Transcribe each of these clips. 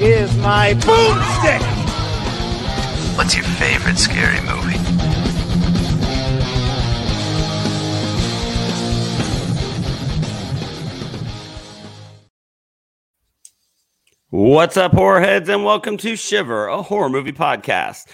is my boomstick! What's your favorite scary movie? What's up, horror heads, and welcome to Shiver, a horror movie podcast.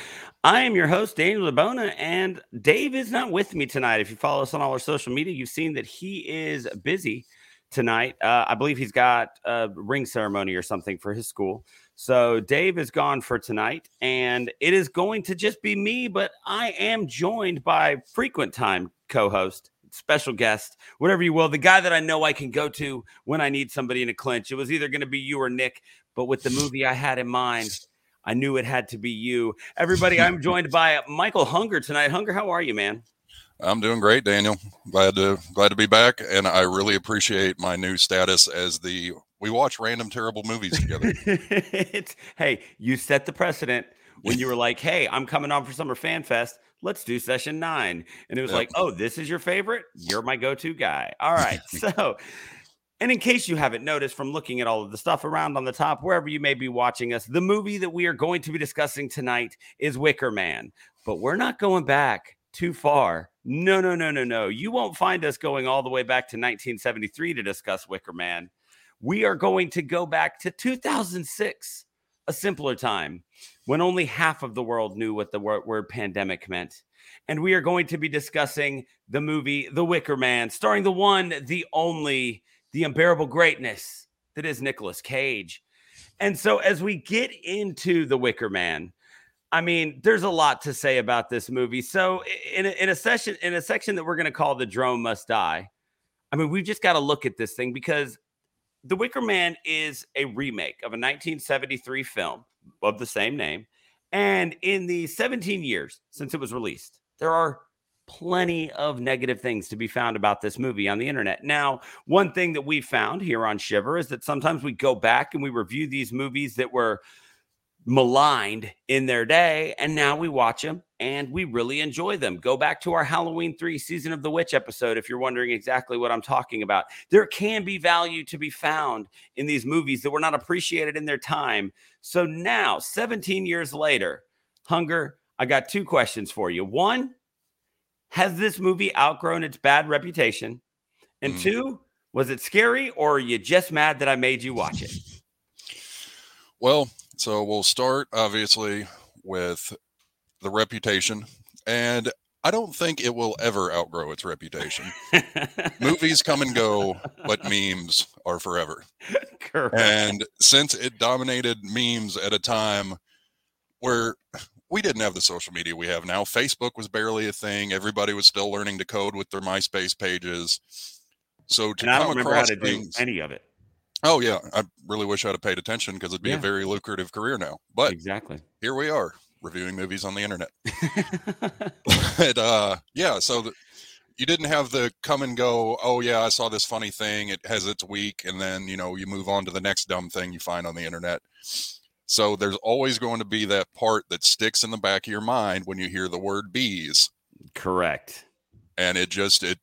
I am your host, Daniel Labona, and Dave is not with me tonight. If you follow us on all our social media, you've seen that he is busy tonight. Uh, I believe he's got a ring ceremony or something for his school. So Dave is gone for tonight, and it is going to just be me, but I am joined by frequent time co host, special guest, whatever you will, the guy that I know I can go to when I need somebody in a clinch. It was either going to be you or Nick, but with the movie I had in mind, I knew it had to be you. Everybody, I'm joined by Michael Hunger tonight. Hunger, how are you, man? I'm doing great, Daniel. Glad to glad to be back, and I really appreciate my new status as the we watch random terrible movies together. it's, hey, you set the precedent when you were like, "Hey, I'm coming on for Summer Fan Fest. Let's do session nine. And it was Yep. like, "Oh, this is your favorite? You're my go-to guy." All right, so. And in case you haven't noticed from looking at all of the stuff around on the top, wherever you may be watching us, the movie that we are going to be discussing tonight is Wicker Man. But we're not going back too far. No, no, no, no, no. You won't find us going all the way back to 1973 to discuss Wicker Man. We are going to go back to 2006, a simpler time when only half of the world knew what the word, pandemic meant. And we are going to be discussing the movie The Wicker Man, starring the one, the only, the unbearable greatness that is Nicolas Cage. And so, as we get into The Wicker Man, I mean, there's a lot to say about this movie. So, in a, in a session, in a section that we're going to call "The Drone Must Die," I mean, we've just got to look at this thing because The Wicker Man is a remake of a 1973 film of the same name, and in the 17 years since it was released, there are plenty of negative things to be found about this movie on the internet. Now, one thing that we found here on Shiver is that sometimes we go back and we review these movies that were maligned in their day and now we watch them and we really enjoy them. Go back to our halloween 3 season of the witch episode if you're wondering exactly what i'm talking about. There can be value to be found in these movies that were not appreciated in their time. So now 17 years later hunger i got two questions for you. One has this movie outgrown its bad reputation? And Mm. two was it scary or are you just mad that i made you watch it? Well, so we'll start obviously with the reputation, and I don't think it will ever outgrow its reputation. Movies come and go, but memes are forever. Correct. And since it dominated memes at a time where we didn't have the social media we have now, Facebook was barely a thing. Everybody was still learning to code with their MySpace pages. So to and I don't remember how to do any of it. Oh yeah, I really wish I'd have paid attention because it'd be Yeah. a very lucrative career now. But Exactly. here we are reviewing movies on the internet. but uh, yeah, so the, you didn't have the come and go. Oh yeah, I saw this funny thing. It has its week, and then you know you move on to the next dumb thing you find on the internet. So there's always going to be that part that sticks in the back of your mind when you hear the word bees, Correct. and it just it.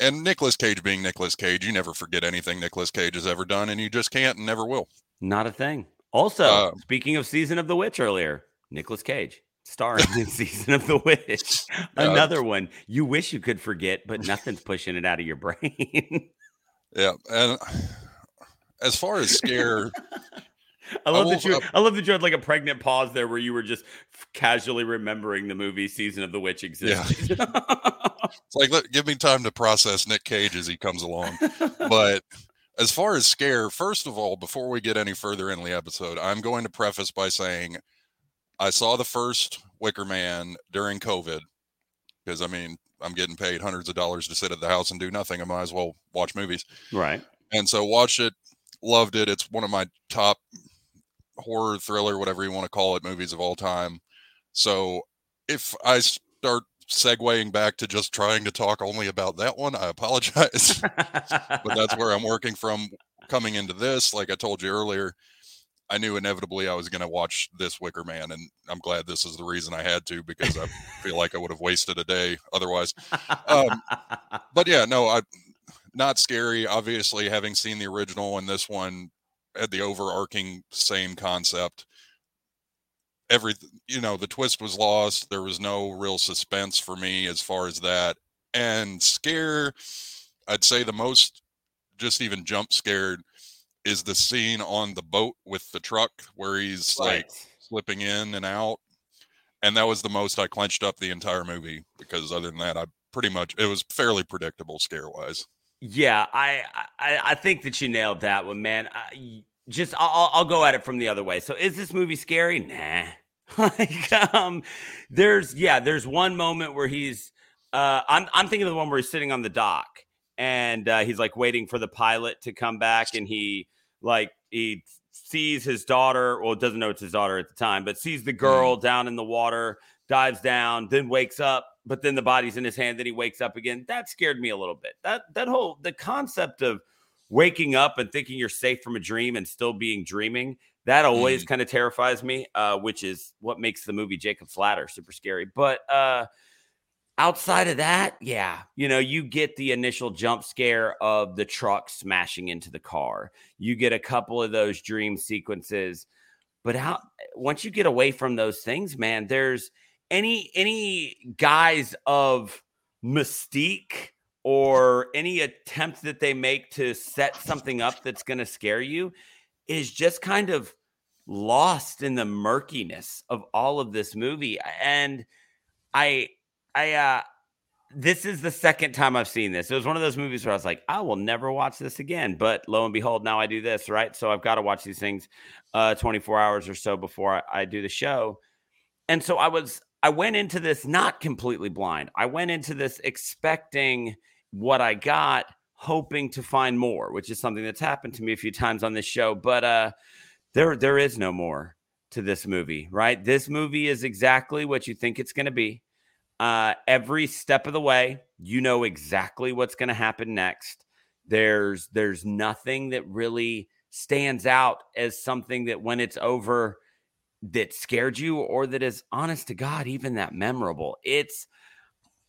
And Nicolas Cage being Nicolas Cage, you never forget anything Nicolas Cage has ever done, and you just can't and never will. Not a thing. Also, Uh, speaking of Season of the Witch earlier, Nicolas Cage starring in Season of the Witch. Yeah. Another one you wish you could forget, but nothing's pushing it out of your brain. Yeah, and as far as scare, I love that will- you. I love that you had like a pregnant pause there, where you were just f- casually remembering the movie Season of the Witch existed. It's like, let, give me time to process Nick Cage as he comes along. but as far as scare, first of all, before we get any further in the episode, I'm going to preface by saying I saw the first Wicker Man during COVID because I mean, I'm getting paid hundreds of dollars to sit at the house and do nothing. I might as well watch movies. right. And so watched it, loved it. It's one of my top horror thriller, whatever you want to call it, movies of all time. So if I start segueing back to just trying to talk only about that one, I apologize. but that's where I'm working from coming into this. Like I told you earlier, I knew inevitably I was going to watch this Wicker Man, and I'm glad this is the reason I had to because I feel like I would have wasted a day otherwise. Um, but yeah, no, I not scary. Obviously, having seen the original and this one had the overarching same concept. Every you know, the twist was lost. There was no real suspense for me as far as that. And scare, I'd say the most just even jump scared is the scene on the boat with the truck where he's right. like slipping in and out. And that was the most I clenched up the entire movie because other than that, I pretty much it was fairly predictable scare wise. Yeah, I, I I think that you nailed that one, man. I, just I'll I'll go at it from the other way. So is this movie scary? Nah. like um there's yeah, there's one moment where he's uh I'm I'm thinking of the one where he's sitting on the dock and uh, he's like waiting for the pilot to come back and he like he sees his daughter well doesn't know it's his daughter at the time but sees the girl mm. down in the water dives down then wakes up but then the body's in his hand then he wakes up again that scared me a little bit that that whole the concept of waking up and thinking you're safe from a dream and still being dreaming that always mm. kind of terrifies me uh, which is what makes the movie jacob's ladder super scary but uh outside of that, yeah, you know, you get the initial jump scare of the truck smashing into the car. You get a couple of those dream sequences, but how once you get away from those things, man, there's any any guise of mystique or any attempt that they make to set something up that's going to scare you is just kind of lost in the murkiness of all of this movie and I I uh this is the second time I've seen this. It was one of those movies where I was like, I will never watch this again. But lo and behold, now I do this, right? So I've got to watch these things uh 24 hours or so before I, I do the show. And so I was I went into this not completely blind. I went into this expecting what I got, hoping to find more, which is something that's happened to me a few times on this show. But uh there there is no more to this movie, right? This movie is exactly what you think it's going to be uh, every step of the way, you know exactly what's going to happen next. There's there's nothing that really stands out as something that when it's over that scared you or that is honest to God even that memorable. It's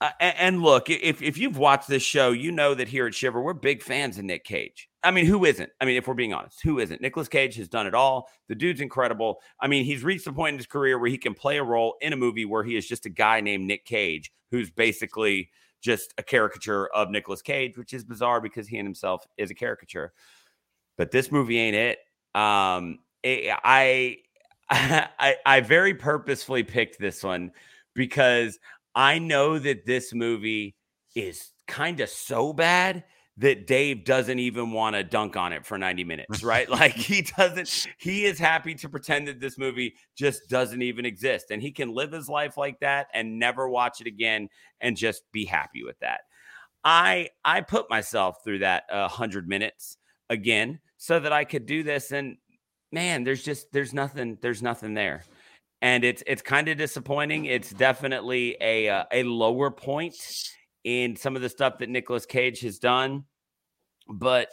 uh, and look, if if you've watched this show, you know that here at Shiver, we're big fans of Nick Cage. I mean, who isn't? I mean, if we're being honest, who isn't? Nicolas Cage has done it all. The dude's incredible. I mean, he's reached the point in his career where he can play a role in a movie where he is just a guy named Nick Cage, who's basically just a caricature of Nicolas Cage, which is bizarre because he and himself is a caricature. But this movie ain't it. Um, it, I, I, I very purposefully picked this one because I know that this movie is kind of so bad that Dave doesn't even want to dunk on it for 90 minutes, right? like he doesn't, he is happy to pretend that this movie just doesn't even exist. And he can live his life like that and never watch it again and just be happy with that. I I put myself through that uh, 100 minutes again so that I could do this and man, there's just there's nothing there's nothing there and it's it's kind of disappointing. It's definitely a uh, a lower point in some of the stuff that Nicolas Cage has done, but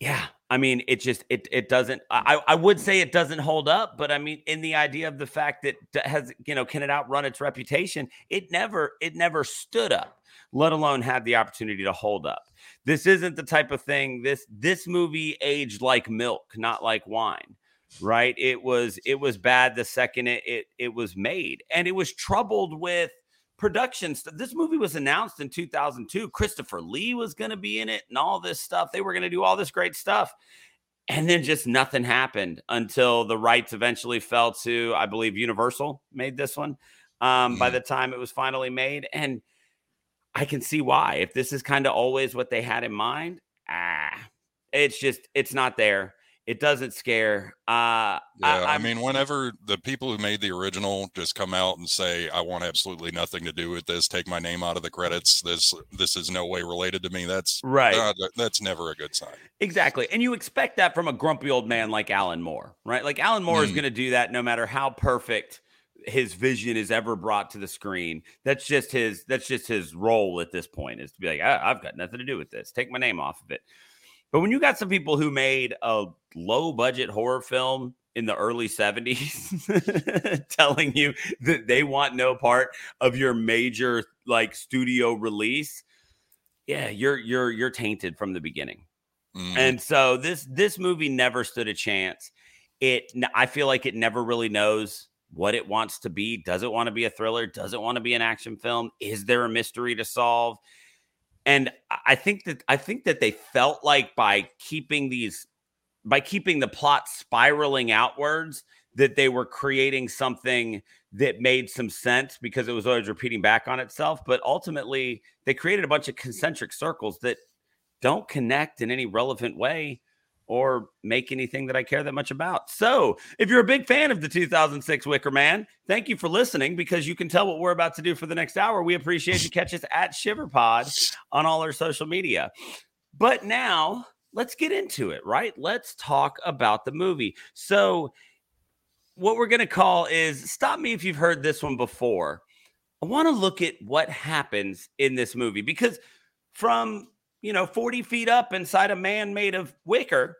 yeah, I mean, it just it it doesn't. I I would say it doesn't hold up, but I mean, in the idea of the fact that has you know can it outrun its reputation? It never it never stood up, let alone had the opportunity to hold up. This isn't the type of thing. This this movie aged like milk, not like wine right? It was it was bad the second it it, it was made, and it was troubled with production stuff. This movie was announced in 2002. Christopher Lee was going to be in it, and all this stuff. They were going to do all this great stuff, and then just nothing happened until the rights eventually fell to, I believe, Universal made this one. Um, mm. By the time it was finally made, and I can see why. If this is kind of always what they had in mind, ah, it's just it's not there It doesn't scare. Uh, Yeah, I, I'm- mean, whenever the people who made the original just come out and say, "I want absolutely nothing to do with this. Take my name out of the credits. This this is no way related to me." That's Right. uh, that's never a good sign. Exactly. And you expect that from a grumpy old man like Alan Moore, right? Like Alan Moore is Mm. going to do that no matter how perfect his vision is ever brought to the screen. That's just his that's just his role at this point is to be like, "Ah, I've got nothing to do with this. Take my name off of it. But when you got some people who made a low budget horror film in the early 70s telling you that they want no part of your major like studio release, yeah, you're you're you're tainted from the beginning. Mm. And so this this movie never stood a chance. It I feel like it never really knows what it wants to be. Does it want to be a thriller? Does it want to be an action film? Is there a mystery to solve? And I- think that I think that they felt like by keeping these by keeping the plot spiraling outwards that they were creating something that made some sense because it was always repeating back on itself. But ultimately they created a bunch of concentric circles that don't connect in any relevant way or make anything that I care that much about. So, if you're a big fan of the 2006 Wicker Man, thank you for listening because you can tell what we're about to do for the next hour. We appreciate you catch us at ShiverPod on all our social media. But now, let's get into it, right? Let's talk about the movie. So, what we're going to call is stop me if you've heard this one before. I want to look at what happens in this movie because from you know 40 feet up inside a man made of wicker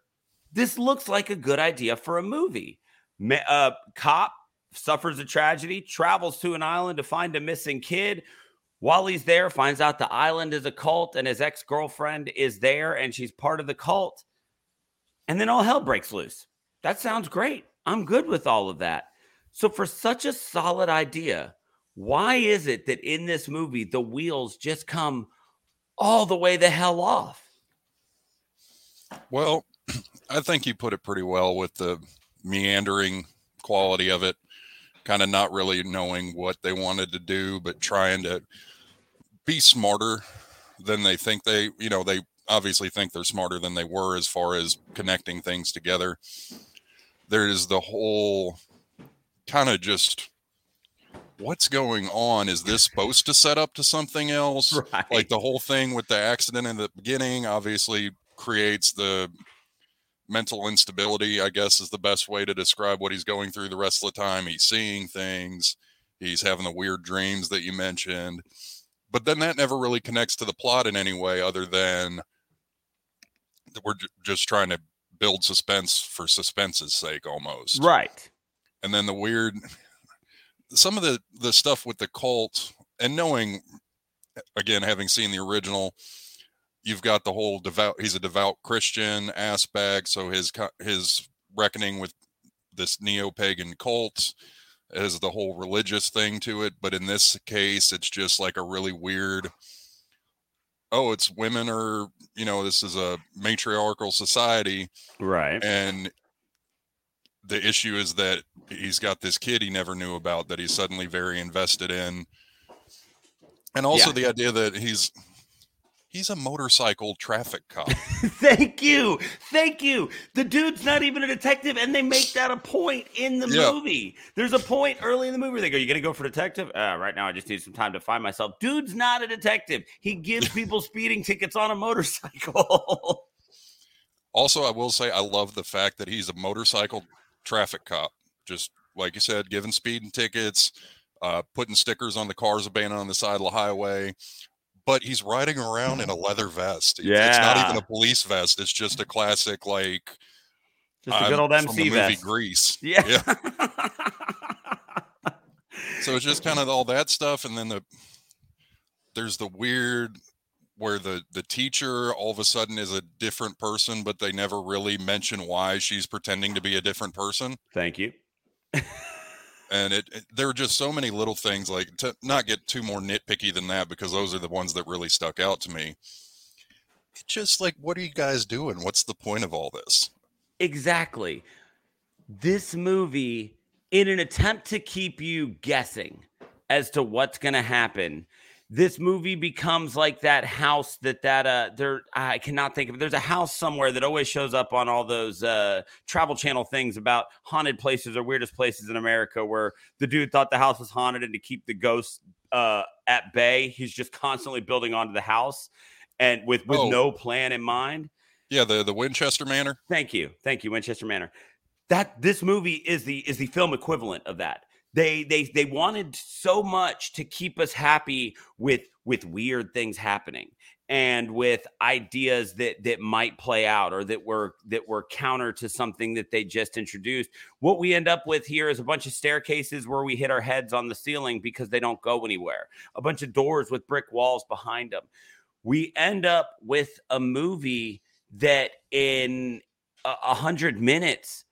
this looks like a good idea for a movie. Ma- uh, cop suffers a tragedy travels to an island to find a missing kid. While he's there finds out the island is a cult and his ex-girlfriend is there and she's part of the cult. And then all hell breaks loose. That sounds great. I'm good with all of that. So for such a solid idea why is it that in this movie the wheels just come all the way the hell off. Well, I think you put it pretty well with the meandering quality of it, kind of not really knowing what they wanted to do, but trying to be smarter than they think they, you know, they obviously think they're smarter than they were as far as connecting things together. There's the whole kind of just what's going on? Is this supposed to set up to something else? Right. Like the whole thing with the accident in the beginning obviously creates the mental instability, I guess is the best way to describe what he's going through the rest of the time. He's seeing things, he's having the weird dreams that you mentioned. But then that never really connects to the plot in any way other than that we're ju- just trying to build suspense for suspense's sake almost Right. and then the weird some of the the stuff with the cult and knowing again having seen the original you've got the whole devout he's a devout christian aspect so his his reckoning with this neo-pagan cult has the whole religious thing to it but in this case it's just like a really weird oh it's women are you know this is a matriarchal society Right. and the issue is that he's got this kid he never knew about that he's suddenly very invested in and also Yeah. the idea that he's he's a motorcycle traffic cop Thank you. Thank you. The dude's not even a detective, and they make that a point in the Yeah. movie. There's a point early in the movie where they go, You gonna go for detective? Uh, right now, I just need some time to find myself. Dude's not a detective. He gives people speeding tickets on a motorcycle. also i will say i love the fact that he's a motorcycle traffic cop just like you said giving speeding tickets uh, putting stickers on the cars abandoned on the side of the highway but he's riding around in a leather vest Yeah. it's not even a police vest it's just a classic like Just a good old MC movie vest. grease Yeah. so it's just kind of all that stuff and then the there's the weird where the the teacher all of a sudden is a different person but they never really mention why she's pretending to be a different person Thank you. and it, it there are just so many little things like to not get too more nitpicky than that because those are the ones that really stuck out to me it's just like what are you guys doing what's the point of all this Exactly. This movie, in an attempt to keep you guessing as to what's going to happen, this movie becomes like that house that that uh there I cannot think of there's a house somewhere that always shows up on all those uh travel channel things about haunted places or weirdest places in America where the dude thought the house was haunted and to keep the ghosts uh at bay he's just constantly building onto the house and with with Oh. no plan in mind Yeah, the the Winchester Manor. Thank you. Thank you, Winchester Manor. That this movie is the is the film equivalent of that. They they they wanted so much to keep us happy with with weird things happening and with ideas that that might play out or that were that were counter to something that they just introduced. What we end up with here is a bunch of staircases where we hit our heads on the ceiling because they don't go anywhere. A bunch of doors with brick walls behind them. We end up with a movie that in a hundred minutes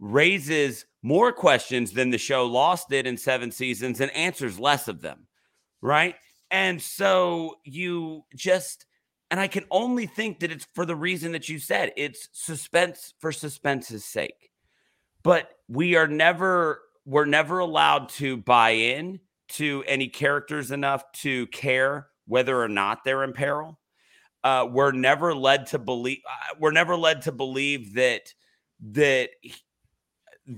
raises more questions than the show Lost did in seven seasons and answers less of them, right? And so you just, and I can only think that it's for the reason that you said it's suspense for suspense's sake. But we are never, we're never allowed to buy in to any characters enough to care whether or not they're in peril uh, we're never led to believe uh, we're never led to believe that that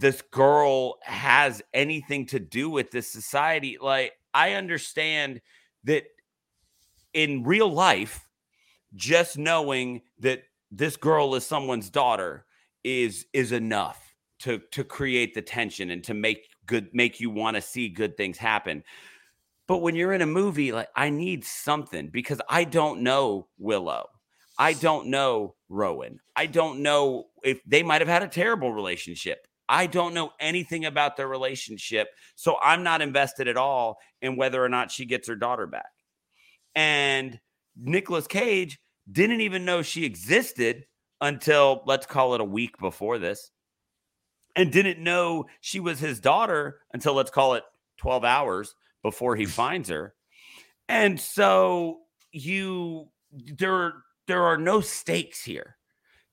this girl has anything to do with this society like i understand that in real life just knowing that this girl is someone's daughter is is enough to to create the tension and to make good make you want to see good things happen but when you're in a movie, like I need something because I don't know Willow. I don't know Rowan. I don't know if they might have had a terrible relationship. I don't know anything about their relationship. So I'm not invested at all in whether or not she gets her daughter back. And Nicolas Cage didn't even know she existed until let's call it a week before this. And didn't know she was his daughter until let's call it 12 hours before he finds her. And so you there there are no stakes here.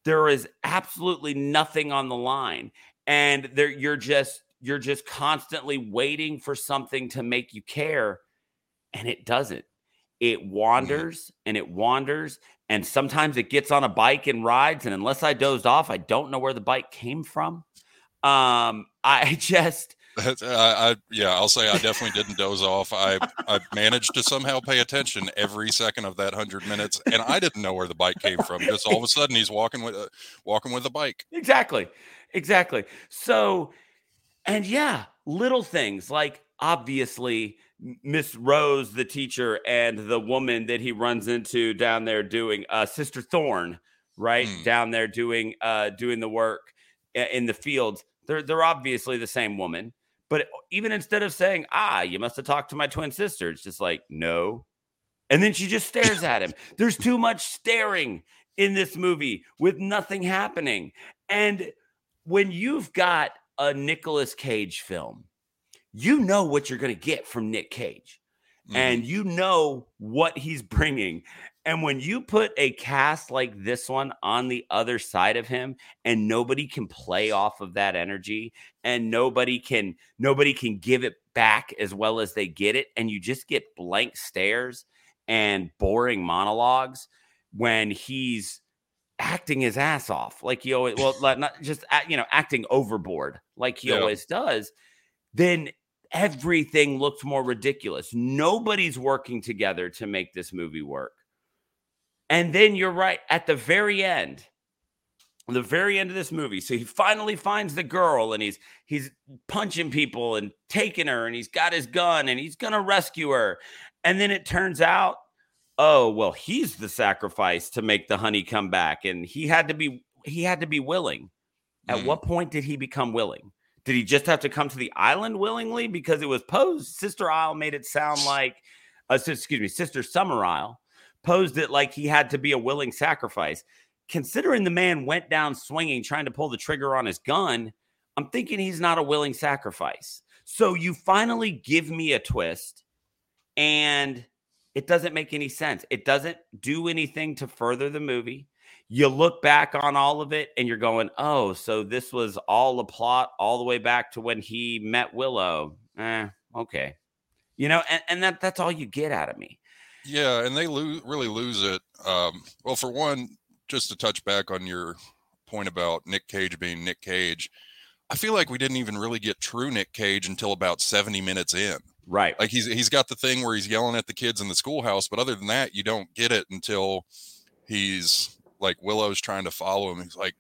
There is absolutely nothing on the line and there you're just you're just constantly waiting for something to make you care and it doesn't. It wanders and it wanders and sometimes it gets on a bike and rides and unless I dozed off, I don't know where the bike came from. Um I just I, I yeah, I'll say I definitely didn't doze off. I I managed to somehow pay attention every second of that hundred minutes, and I didn't know where the bike came from. Just all of a sudden, he's walking with a walking with a bike. Exactly. Exactly. So, and yeah, little things like obviously Miss Rose, the teacher, and the woman that he runs into down there doing uh Sister Thorn, right? Hmm. Down there doing uh doing the work in the fields. They're they're obviously the same woman. But even instead of saying, ah, you must have talked to my twin sister, it's just like, no. And then she just stares at him. There's too much staring in this movie with nothing happening. And when you've got a Nicolas Cage film, you know what you're going to get from Nick Cage Mhm. and you know what he's bringing. And when you put a cast like this one on the other side of him and nobody can play off of that energy and nobody can nobody can give it back as well as they get it and you just get blank stares and boring monologues when he's acting his ass off like he always well not just you know acting overboard like he Yeah. always does then everything looks more ridiculous. Nobody's working together to make this movie work. And then you're right at the very end the very end of this movie so he finally finds the girl and he's he's punching people and taking her and he's got his gun and he's gonna rescue her. And then it turns out oh well he's the sacrifice to make the honey come back and he had to be he had to be willing. At Mhm. what point did he become willing? Did he just have to come to the island willingly? Because it was posed sister isle made it sound like uh, excuse me sister summer isle posed it like he had to be a willing sacrifice. Considering the man went down swinging trying to pull the trigger on his gun i'm thinking he's not a willing sacrifice. So you finally give me a twist and it doesn't make any sense it doesn't do anything to further the movie you look back on all of it and you're going oh so this was all a plot all the way back to when he met willow eh, okay you know and, and that that's all you get out of me Yeah, and they lose really lose it. Um, well, for one, just to touch back on your point about Nick Cage being Nick Cage, I feel like we didn't even really get true Nick Cage until about 70 minutes in. Right. Like he's he's got the thing where he's yelling at the kids in the schoolhouse, but other than that, you don't get it until he's like Willow's trying to follow him. He's like,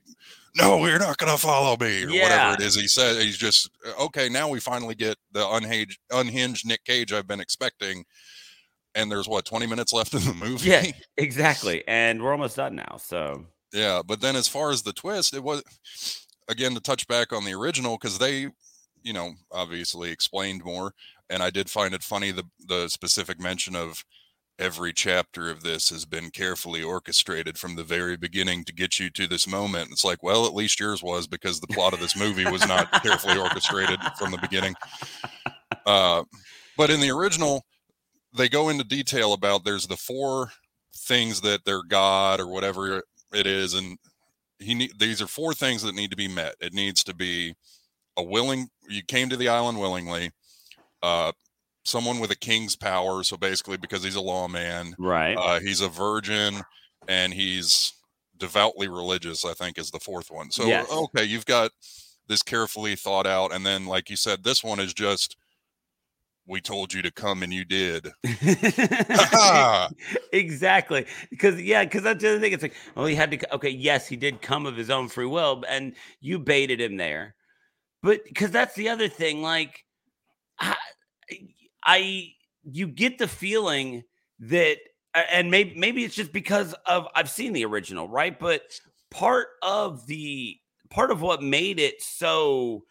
"No, you're not going to follow me," or Yeah. whatever it is he said. He's just okay. Now we finally get the unhinged unhinged Nick Cage I've been expecting. And there's what 20 minutes left in the movie. Yeah, exactly. And we're almost done now. So Yeah, but then as far as the twist, it was again to touch back on the original because they, you know, obviously explained more, and I did find it funny the the specific mention of every chapter of this has been carefully orchestrated from the very beginning to get you to this moment. It's like, well, at least yours was because the plot of this movie was not carefully orchestrated from the beginning. Uh, but in the original, they go into detail about there's the four things that their god or whatever it is and he need, these are four things that need to be met it needs to be a willing you came to the island willingly uh someone with a king's power so basically because he's a lawman right. uh he's a virgin and he's devoutly religious i think is the fourth one so Yes. okay you've got this carefully thought out and then like you said this one is just we told you to come and you did exactly. Because yeah, because that's the other thing. It's like, oh, he had to. Okay, yes, he did come of his own free will, and you baited him there. But because that's the other thing. Like, I, I, you get the feeling that, and maybe maybe it's just because of I've seen the original, right? But part of the part of what made it so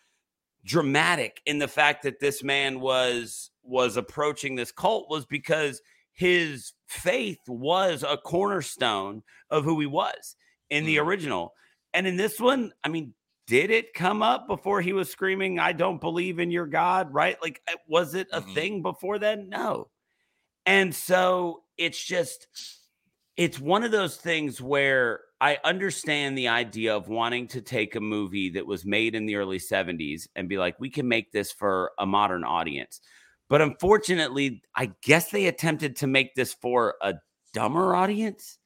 dramatic in the fact that this man was was approaching this cult was because his faith was a cornerstone of who he was in the Mhm. original and in this one i mean did it come up before he was screaming i don't believe in your god right like uh, was it a Mhm. thing before then no and so it's just it's one of those things where I understand the idea of wanting to take a movie that was made in the early 70s and be like, we can make this for a modern audience. But unfortunately, I guess they attempted to make this for a dumber audience.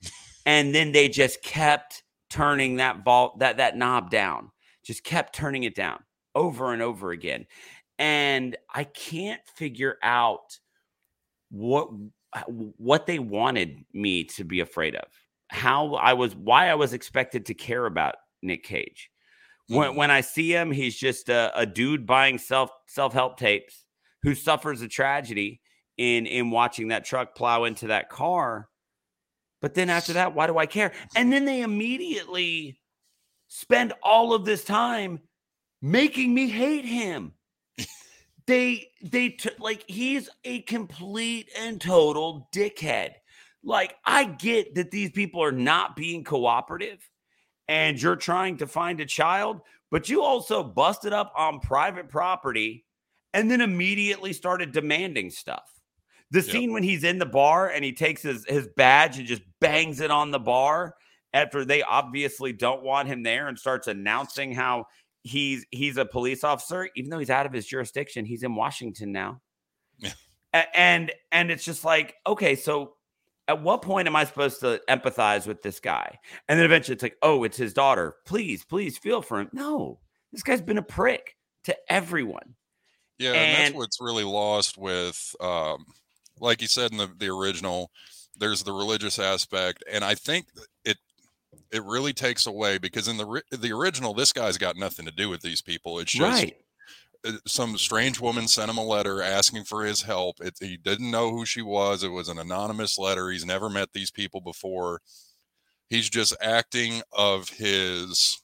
And then they just kept turning that vault, that that knob down, just kept turning it down over and over again. And I can't figure out what what they wanted me to be afraid of how i was why i was expected to care about nick cage when, Mhm. when i see him he's just a, a dude buying self self-help tapes who suffers a tragedy in in watching that truck plow into that car but then after that why do i care and then they immediately spend all of this time making me hate him. They they t- like he's a complete and total dickhead. Like i get that these people are not being cooperative and you're trying to find a child but you also busted up on private property and then immediately started demanding stuff. The Yep. scene when he's in the bar and he takes his, his badge and just bangs it on the bar after they obviously don't want him there and starts announcing how he's he's a police officer even though he's out of his jurisdiction he's in washington now Yeah. And and it's just like okay so at what point am i supposed to empathize with this guy and then eventually it's like oh it's his daughter please please feel for him no this guy's been a prick to everyone Yeah, and, And- that's what's really lost with, um, like you said in the, the original. There's the religious aspect, and I think it it really takes away because in the the original, this guy's got nothing to do with these people. It's just right uh, some strange woman sent him a letter asking for his help. It, he didn't know who she was. It was an anonymous letter. He's never met these people before. He's just acting of his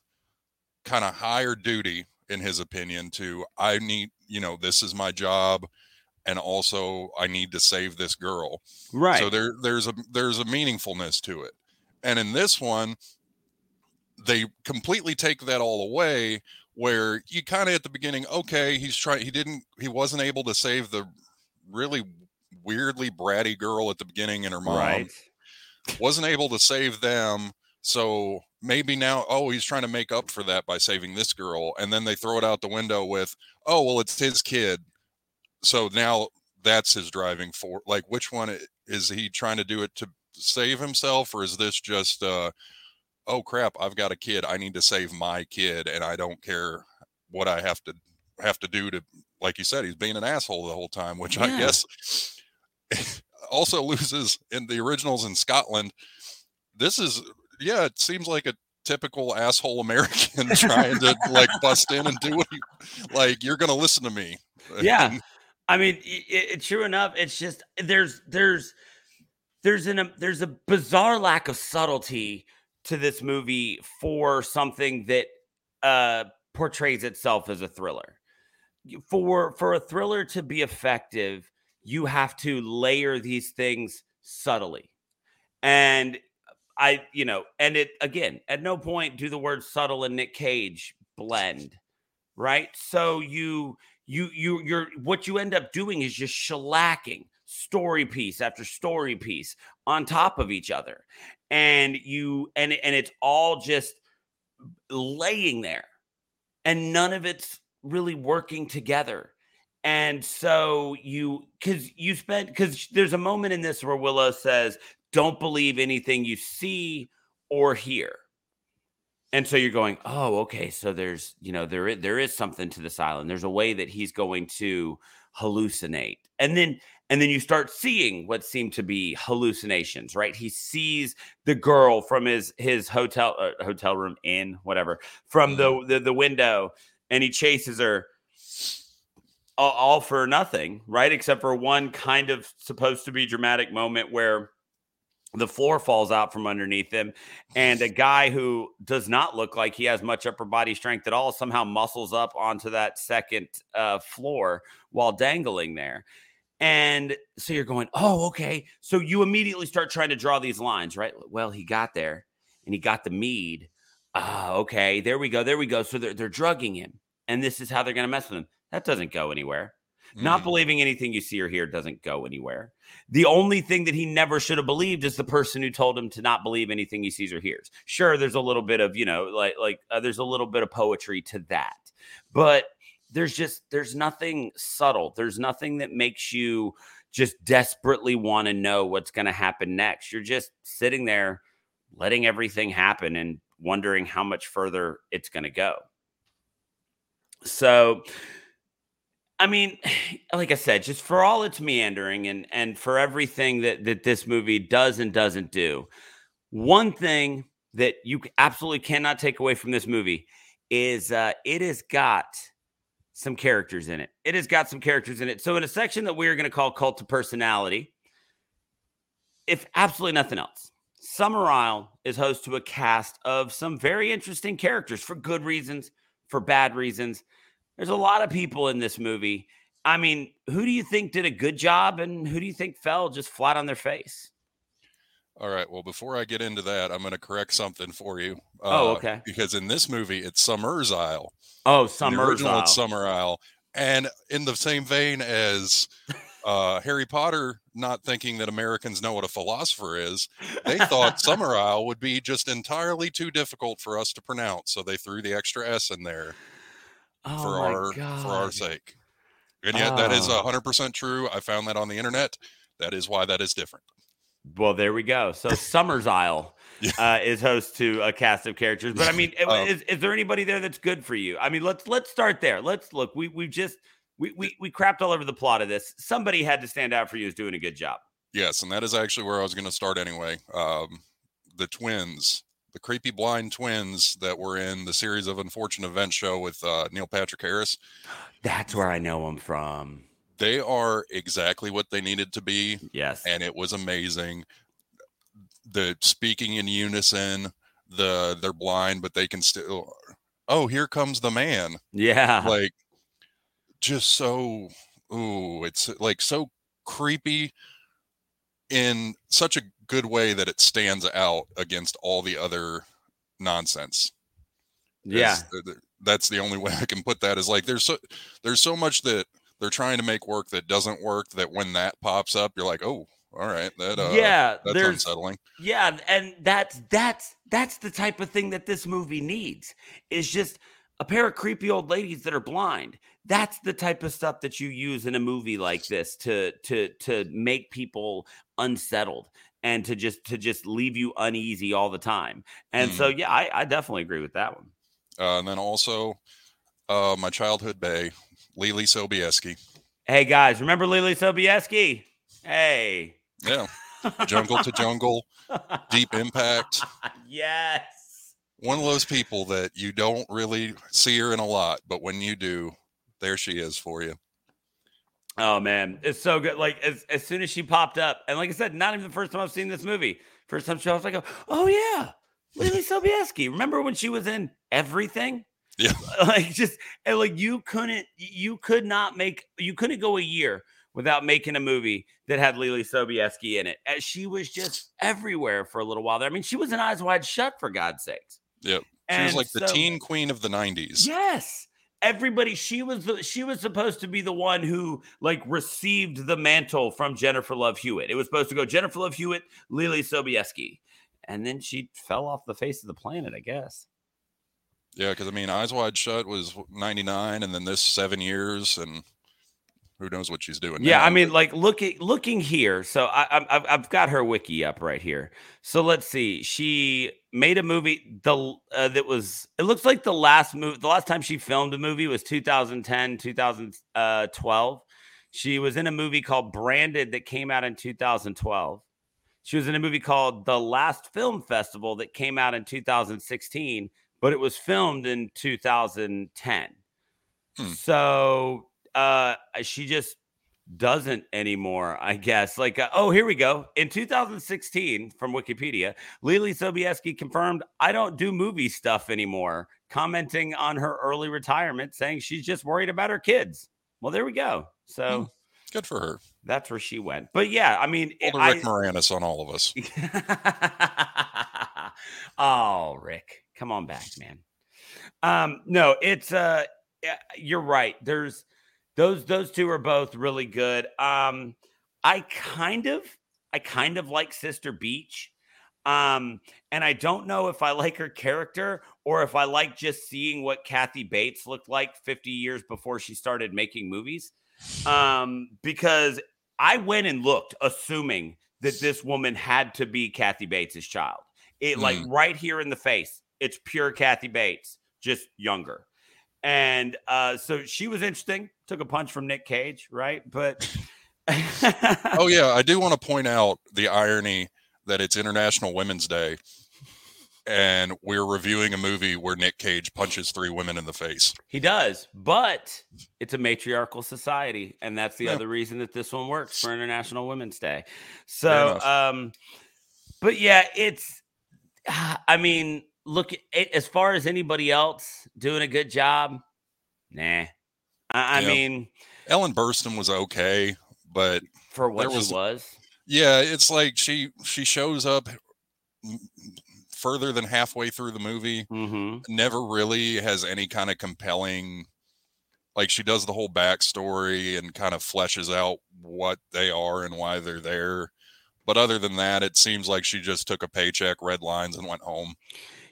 kind of higher duty, in his opinion, to I need, you know, this is my job, and also I need to save this girl. right So there, there's a there's a meaningfulness to it, and in this one, they completely take that all away. Where you kind of at the beginning, okay, he's trying, he didn't, he wasn't able to save the really weirdly bratty girl at the beginning and her mom right wasn't able to save them. So maybe now, oh, he's trying to make up for that by saving this girl. And then they throw it out the window with, oh, well, it's his kid. So now that's his driving for like which one is he trying to do it to save himself or is this just uh oh crap i've got a kid i need to save my kid and i don't care what i have to have to do to like you said he's being an asshole the whole time which i guess also loses in the originals in scotland this is yeah it seems like a typical asshole american trying to like bust in and do what he like you're gonna listen to me Yeah. I mean, i i- it, true enough. It's just there's there's there's an um, there's a bizarre lack of subtlety to this movie for something that uh portrays itself as a thriller. For for a thriller to be effective, you have to layer these things subtly. And I, you know, and it again, at no point do the words subtle and Nick Cage blend, right? So you you you you're what you end up doing is just shellacking story piece after story piece on top of each other and you and and it's all just laying there and none of it's really working together. And so you because you spent because there's a moment in this where willow says don't believe anything you see or hear. And so you're going oh okay so there's you know there is, there is something to this island. There's a way that he's going to hallucinate. And then and then you start seeing what seem to be hallucinations right? He sees the girl from his his hotel uh, hotel room in whatever from the, the the window and he chases her all, all for nothing right? Except for one kind of supposed to be dramatic moment where the floor falls out from underneath him and a guy who does not look like he has much upper body strength at all somehow muscles up onto that second uh, floor while dangling there and so you're going oh okay so you immediately start trying to draw these lines right well he got there and he got the mead ah okay there we go there we go so they're, they're drugging him and this is how they're going to mess with him that doesn't go anywhere not Mhm. believing anything you see or hear doesn't go anywhere. The only thing that he never should have believed is the person who told him to not believe anything he sees or hears. Sure, there's a little bit of, you know, like like uh, there's a little bit of poetry to that. But there's just there's nothing subtle. There's nothing that makes you just desperately want to know what's going to happen next. You're just sitting there letting everything happen and wondering how much further it's going to go. So I mean, like I said, just for all its meandering and and for everything that that this movie does and doesn't do, one thing that you absolutely cannot take away from this movie is uh, it has got some characters in it. It has got some characters in it. So in a section that we are going to call cult of personality, if absolutely nothing else, Summer Isle is host to a cast of some very interesting characters for good reasons, for bad reasons. There's a lot of people in this movie. I mean, who do you think did a good job and who do you think fell just flat on their face? All right. Well, before I get into that, I'm going to correct something for you. Oh, uh, okay. Because in this movie, it's Summer's Isle. Oh, In the original, it's Summer Isle. And in the same vein as uh, Harry Potter not thinking that Americans know what a philosopher is, they thought Summer Isle would be just entirely too difficult for us to pronounce. So they threw the extra S in there oh for our for our sake. And yet that is Oh. hundred percent true. I found that on the internet. That is why that is different. Well, there we go. So Summer's Isle uh, is host to a cast of characters. But I mean, Um, is, is there anybody there that's good for you? I mean, let's let's start there. Let's look. We we've just we we we crapped all over the plot of this. Somebody had to stand out for you as doing a good job. Yes, and that is actually where I was going to start anyway. Um, the twins, the creepy blind twins that were in the series of unfortunate events show with uh, Neil Patrick Harris. That's where I know him from. They are exactly what they needed to be, Yes. and it was amazing. The speaking in unison, the they're blind, but they can still. Oh, here comes the man! yeah. Like, just so. Ooh, it's like so creepy in such a good way that it stands out against all the other nonsense. yeah. is- th- th- that's the only way I can put that is like there's so there's so much that they're trying to make work that doesn't work that when that pops up you're like oh all right that uh, yeah. that's unsettling Yeah, and that's that's that's the type of thing that this movie needs. Is just a pair of creepy old ladies that are blind. That's the type of stuff that you use in a movie like this to to to make people unsettled and to just to just leave you uneasy all the time. And so yeah, I, I definitely agree with that one. Uh, and then also, uh, my childhood bay, Leelee Sobieski. Hey guys, remember Leelee Sobieski? Hey. Yeah, Jungle to Jungle, Deep Impact. yes. One of those people that you don't really see her in a lot, but when you do, there she is for you. Oh man, it's so good. Like as, as soon as she popped up, and like I said, not even the first time I've seen this movie. First time she I was like, oh yeah, Leelee Sobieski. Remember when she was in everything? Yeah. Like just and like you couldn't you could not make you couldn't go a year without making a movie that had Leelee Sobieski in it. And she was just everywhere for a little while there. I mean, she was in Eyes Wide Shut for God's sakes. Yep. She And was like the so- teen queen of the 90s. Yes. Everybody, she was the, she was supposed to be the one who like received the mantle from Jennifer Love Hewitt. It was supposed to go Jennifer Love Hewitt, Leelee Sobieski, and then she fell off the face of the planet, I guess. Yeah, because I mean, Eyes Wide Shut was 99, and then this seven years, and who knows what she's doing. Yeah, now, I mean, like looking looking here. So I, I've I've got her wiki up right here. So let's see. She made a movie the uh, that was. It looks like the last movie. The last time she filmed a movie was 2010, 2012. She was in a movie called Branded that came out in 2012. She was in a movie called The Last Film Festival that came out in 2016, but it was filmed in 2010. Hmm. So uh she just doesn't anymore, I guess. Like, uh, oh, here we go. In 2016, from Wikipedia, Leelee Sobieski confirmed, I don't do movie stuff anymore, commenting on her early retirement, saying she's just worried about her kids. Well, there we go. So good for her. that's where she went. But yeah, I mean, Rick I- Moranis on all of us. oh, Rick, come on back, man. Um, no, it's uh you're right. There's those those two are both really good. Um, I kind of I kind of like Sister Beech. Um, and I don't know if I like her character or if I like just seeing what Kathy Bates looked like 50 years before she started making movies. Um, because I went and looked, assuming that this woman had to be Kathy Bates' child. It like right here in the face, it's pure Kathy Bates, just younger. And uh, so she was interesting. Took a punch from Nick Cage, right? But oh yeah, I do want to point out the irony that it's International Women's Day, and we're reviewing a movie where Nick Cage punches three women in the face. He does, but it's a matriarchal society, and that's the Yeah. other reason that this one works for International Women's Day. So, um, but yeah, it's. I mean, look as far as anybody else doing a good job. Nah, I, I Yeah. mean, Ellen Burstyn was okay, but for what there she was- was, yeah, it's like she she shows up further than halfway through the movie. hmm Never really has any kind of compelling. Like she does the whole backstory and kind of fleshes out what they are and why they're there. But other than that, it seems like she just took a paycheck, red lines, and went home.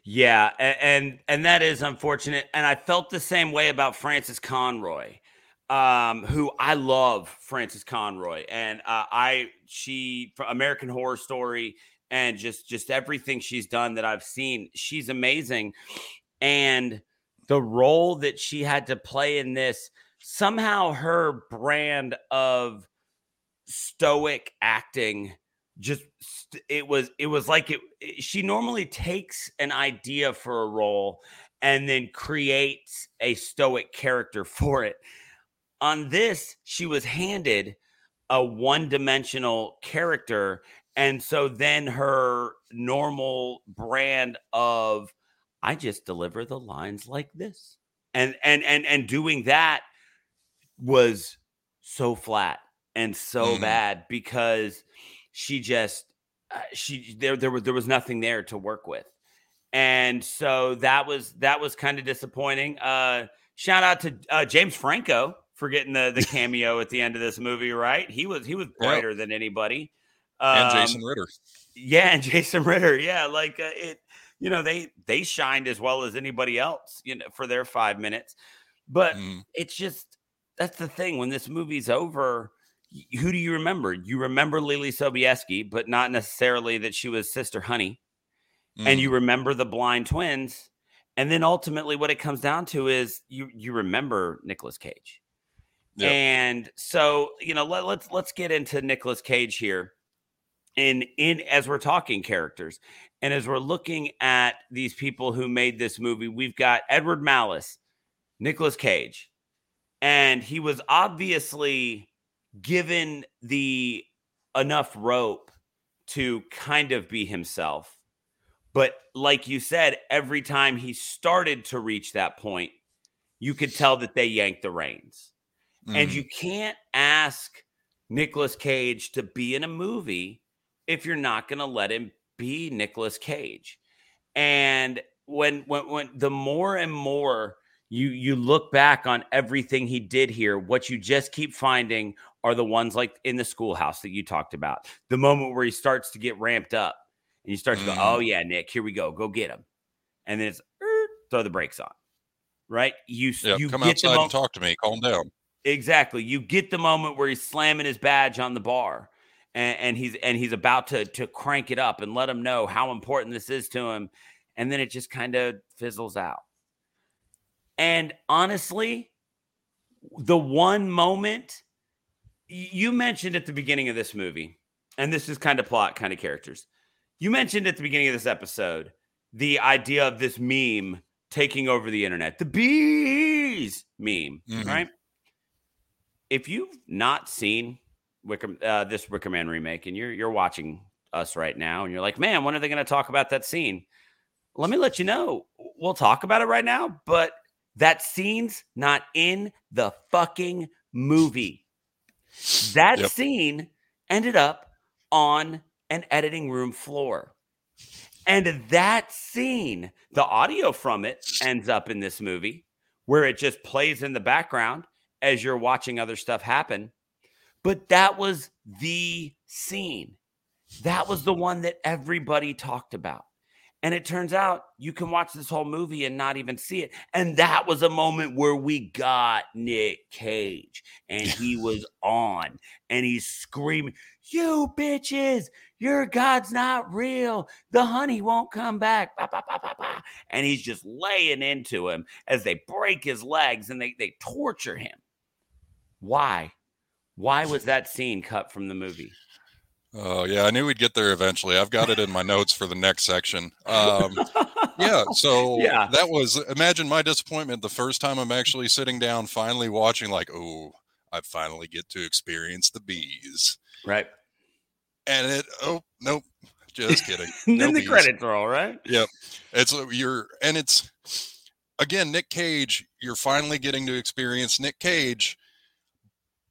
Yeah, a- and and that is unfortunate. And I felt the same way about Frances Conroy, um, who I love Frances Conroy, and uh, I she American Horror Story and just just everything she's done that I've seen, she's amazing. And the role that she had to play in this, somehow her brand of stoic acting just it was it was like it, it- she normally takes an idea for a role and then creates a stoic character for it on this she was handed a one-dimensional character and so then her normal brand of i just deliver the lines like this and and and and doing that was so flat and so Mhm. bad because she just uh, she there there was there was nothing there to work with and so that was that was kind of disappointing uh shout out to uh, james franco for getting the the cameo at the end of this movie right he was he was Yeah. brighter than anybody And Um, Jason Ritter. yeah, and Jason Ritter. Yeah, like uh, it. You know, they they shined as well as anybody else. You know, for their five minutes, but Mm. it's just that's the thing. When this movie's over, who do you remember? You remember Leelee Sobieski, but not necessarily that she was Sister Honey. And Mm. you remember the blind twins. And then ultimately what it comes down to is you you remember Nicolas Cage. Yep. And so, you know, let, let's let's get into Nicolas Cage here. In in as we're talking characters and as we're looking at these people who made this movie, we've got Edward Malus, Nicolas Cage, and he was obviously given the enough rope to kind of be himself. But like you said, every time he started to reach that point, you could tell that they yanked the reins. And Mhm. you can't ask Nicolas Cage to be in a movie if you're not going to let him be Nicolas Cage. And when when when the more and more you you look back on everything he did here, what you just keep finding are the ones like in the schoolhouse that you talked about. The moment where he starts to get ramped up and you start to go. "Oh yeah, Nick, here we go. Go get him." And then it's "Er," throw the brakes on. Right? You yeah, you come get outside the mo- and talk to me. Calm down. Exactly. You get the moment where he's slamming his badge on the bar and, and he's and he's about to to crank it up and let him know how important this is to him. And then it just kind of fizzles out. And honestly, the one moment you mentioned at the beginning of this movie, and this is kind of plot, kind of characters. You mentioned at the beginning of this episode the idea of this meme taking over the internet, the bees meme, Mhm. right? If you've not seen Wicker, uh, this Wicker Man remake, and you're you're watching us right now, and you're like, man, when are they going to talk about that scene? Let me let you know. We'll talk about it right now, but that scene's not in the fucking movie. That Yep. scene ended up on an editing room floor. And that scene, the audio from it ends up in this movie where it just plays in the background as you're watching other stuff happen. But that was the scene. That was the one that everybody talked about. And it turns out you can watch this whole movie and not even see it. And that was a moment where we got Nick Cage and he was on and he's screaming, You bitches, your God's not real. The honey won't come back. Bah, bah, bah. And he's just laying into him as they break his legs and they, they torture him. Why? Why was that scene cut from the movie? Oh yeah, I knew we'd get there eventually. I've got it in my notes for the next section. Um, yeah, so Yeah. that was imagine my disappointment the first time I'm actually sitting down, finally watching. Like, oh, I finally get to experience the bees, Right. and it. Oh nope, just kidding. And No then the bees. credits roll, right? Yep. It's uh, you're and it's again Nick Cage, you're finally getting to experience Nick Cage,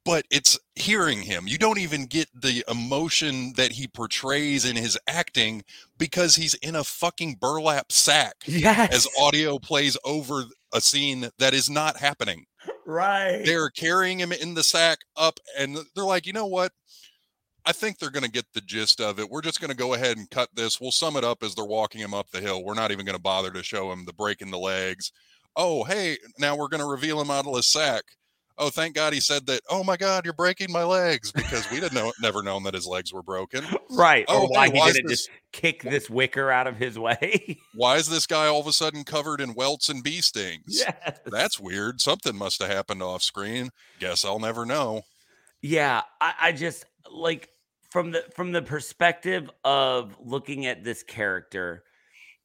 but it's hearing him. You don't even get the emotion that he portrays in his acting because he's in a fucking burlap sack Yes. as audio plays over a scene that is not happening. right. They're carrying him in the sack up and they're like, "You know what? I think they're going to get the gist of it. We're just going to go ahead and cut this. We'll sum it up as they're walking him up the hill. We're not even going to bother to show him the break in the legs. Oh, hey, now we're going to reveal him out of the sack. Oh, thank God he said that. Oh my God, you're breaking my legs because we didn't know, never known that his legs were broken. Right. Oh, or why hey, he didn't this- just kick this wicker out of his way. Why is this guy all of a sudden covered in welts and bee stings? yes. That's weird. Something must have happened off screen. Guess I'll never know. Yeah, I, I just like from the from the perspective of looking at this character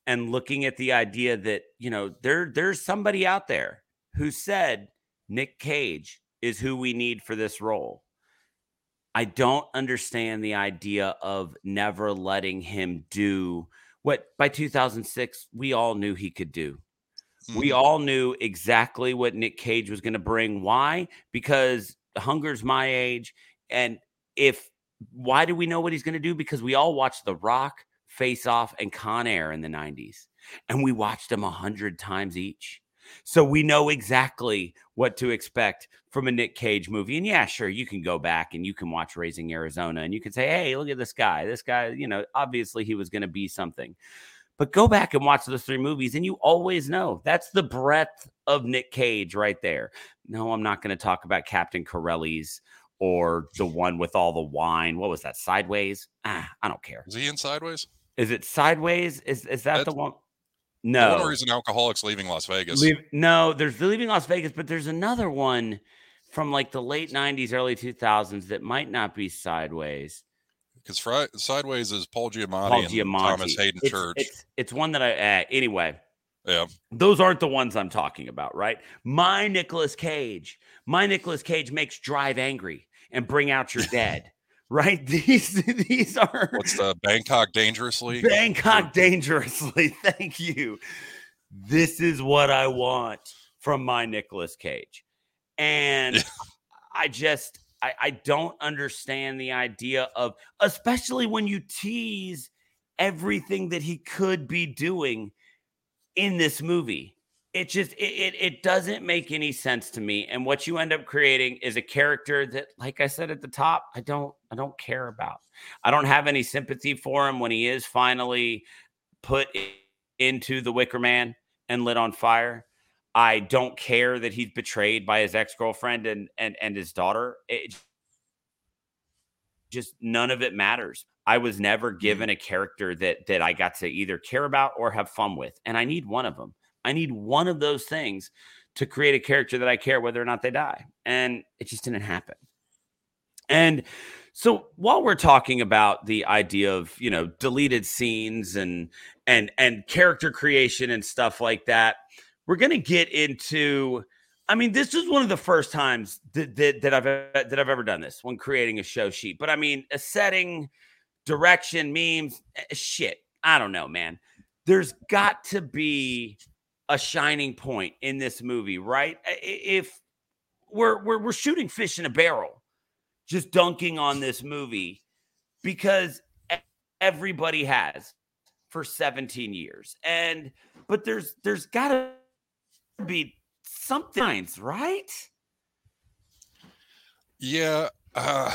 and looking at the idea that you know there there's somebody out there who said Nick Cage is who we need for this role. I don't understand the idea of never letting him do what by 2006 we all knew he could do. We Mhm. all knew exactly what Nick Cage was going to bring. Why? Because Hunger's my age. And if, why do we know what he's going to do? Because we all watched The Rock, Face Off, and Con Air in the 90s. And we watched them a hundred times each. So we know exactly what to expect from a Nick Cage movie. And yeah, sure, you can go back and you can watch Raising Arizona and you can say, hey, look at this guy. This guy, you know, obviously he was going to be something. But go back and watch those three movies, and you always know that's the breadth of Nick Cage right there. No, I'm not going to talk about Captain Corelli's or the one with all the wine. What was that? Sideways? Ah, I don't care. Is he in Sideways? Is it Sideways? Is is that That's- the one? No. one an alcoholics leaving Las Vegas. Leave, no, there's the Leaving Las Vegas, but there's another one from like the late 90s, early 2000s that might not be Sideways. Because Fri- Sideways is Paul Giamatti Paul and Thomas Hayden it's, Church. It's, it's one that I, uh, anyway, yeah. those aren't the ones I'm talking about, right? My Nicolas Cage, my Nicolas Cage makes Drive angry and bring out your dead, right? These, these are What's the Bangkok Dangerously? Bangkok dangerously. Thank you. This is what I want from my Nicolas Cage. And Yeah. I just I, I don't understand the idea of especially when you tease everything that he could be doing in this movie. It just it, it it doesn't make any sense to me. And what you end up creating is a character that, like I said at the top, I don't I don't care about. I don't have any sympathy for him when he is finally put into the Wicker Man and lit on fire. I don't care that he's betrayed by his ex girlfriend and and and his daughter. It just none of it matters. I was never mm-hmm. given a character that that I got to either care about or have fun with, and I need one of them. I need one of those things to create a character that I care whether or not they die, and it just didn't happen. And so while we're talking about the idea of you know deleted scenes and and and character creation and stuff like that, we're gonna get into. I mean, this is one of the first times that, that, that I've that I've ever done this when creating a show sheet. But I mean, a setting, direction, memes, eh, shit. I don't know, man. There's got to be a shining point in this movie, right? If we're we're we're shooting fish in a barrel, just dunking on this movie because everybody has for 17 years. And but there's there's got to be something, right? Yeah. Uh,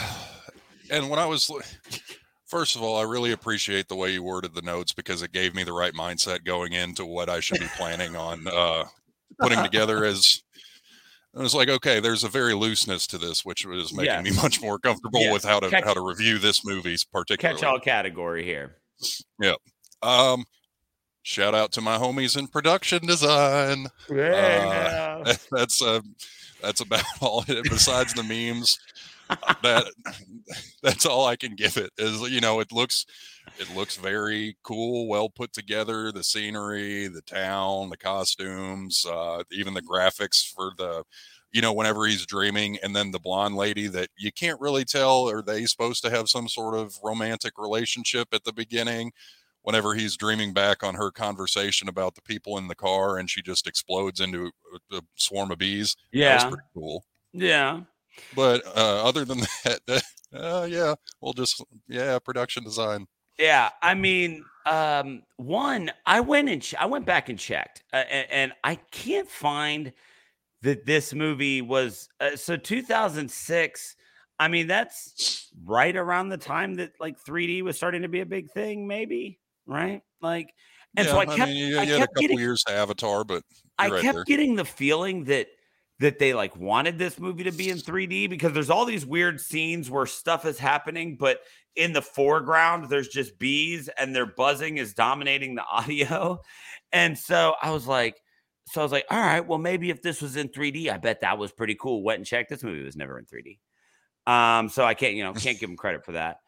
and when I was, first of all, I really appreciate the way you worded the notes because it gave me the right mindset going into what I should be planning on uh, putting together as. It was like, okay, there's a very looseness to this, which was making me much more comfortable Yes. with how to Catch- how to review this movie's particularly. Catch all category here. Um, shout out to my homies in production design. Yeah. that's uh, that's about all. It, besides the memes, that that's all I can give it. Is you know, it looks it looks very cool, well put together. The scenery, the town, the costumes, uh, even the graphics for the. You know, whenever he's dreaming, and then the blonde lady that you can't really tell, are they supposed to have some sort of romantic relationship at the beginning? whenever he's dreaming back on her conversation about the people in the car and she just explodes into a, a swarm of bees. That was yeah. pretty cool. Yeah. But uh, other than that, uh, yeah, we'll just, yeah, production design. Yeah, I mean, um, one, I went and ch- I went back and checked, uh, and, and I can't find that this movie was uh, so 2006. I mean, that's right around the time that like 3D was starting to be a big thing, maybe, right? Like, and yeah, so I kept, mean, you, I you had a kept couple getting, years to Avatar, but I right kept getting the feeling that that they like wanted this movie to be in 3D because there's all these weird scenes where stuff is happening, but in the foreground there's just bees and their buzzing is dominating the audio. And so I was like, so I was like, all right, well maybe if this was in 3D, I bet that was pretty cool. Went and checked. This movie was never in 3D. Um, so I can't, you know, can't give them credit for that.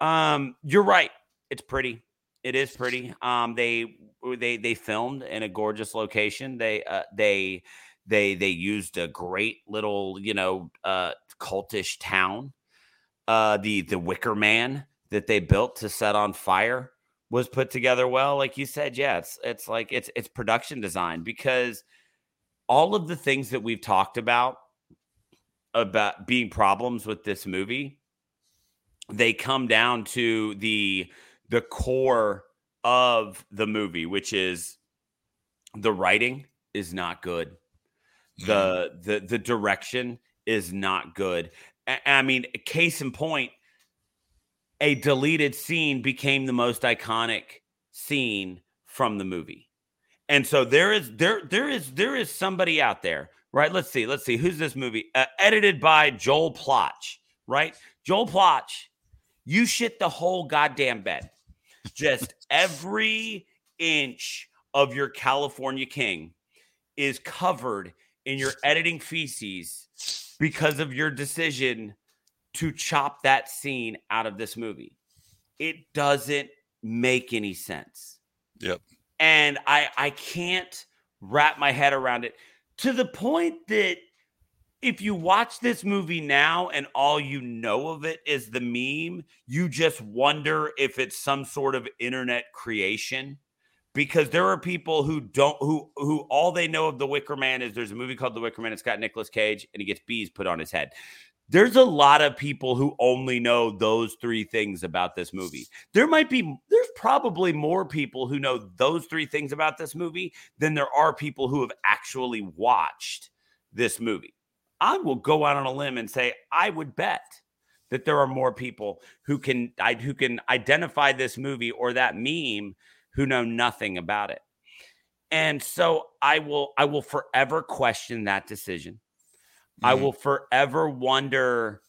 Um, you're right. It's pretty. It is pretty. Um, they they they filmed in a gorgeous location. They uh, they they they used a great little you know uh, cultish town. Uh, the the Wicker Man that they built to set on fire was put together well. Like you said, yeah, it's it's like it's it's production design because all of the things that we've talked about about being problems with this movie they come down to the the core of the movie which is the writing is not good the the the direction is not good. I mean case in point a deleted scene became the most iconic scene from the movie. And so there is there there is there is somebody out there right? Let's see let's see who's this movie? Uh, edited by joel plotch right? Joel Plotch, you shit the whole goddamn bed. Just every inch of your California King is covered in your editing feces because of your decision to chop that scene out of this movie. It doesn't make any sense. Yep. And I I can't wrap my head around it to the point that if you watch this movie now and all you know of it is the meme, you just wonder if it's some sort of internet creation because there are people who don't who who all they know of the Wicker Man is there's a movie called The Wicker Man. It's got Nicolas Cage and he gets bees put on his head. There's a lot of people who only know those three things about this movie. There might be there's probably more people who know those three things about this movie than there are people who have actually watched this movie. I will go out on a limb and say I would bet that there are more people who can who can identify this movie or that meme who know nothing about it. And so I will I will forever question that decision. Mm-hmm. I will forever wonder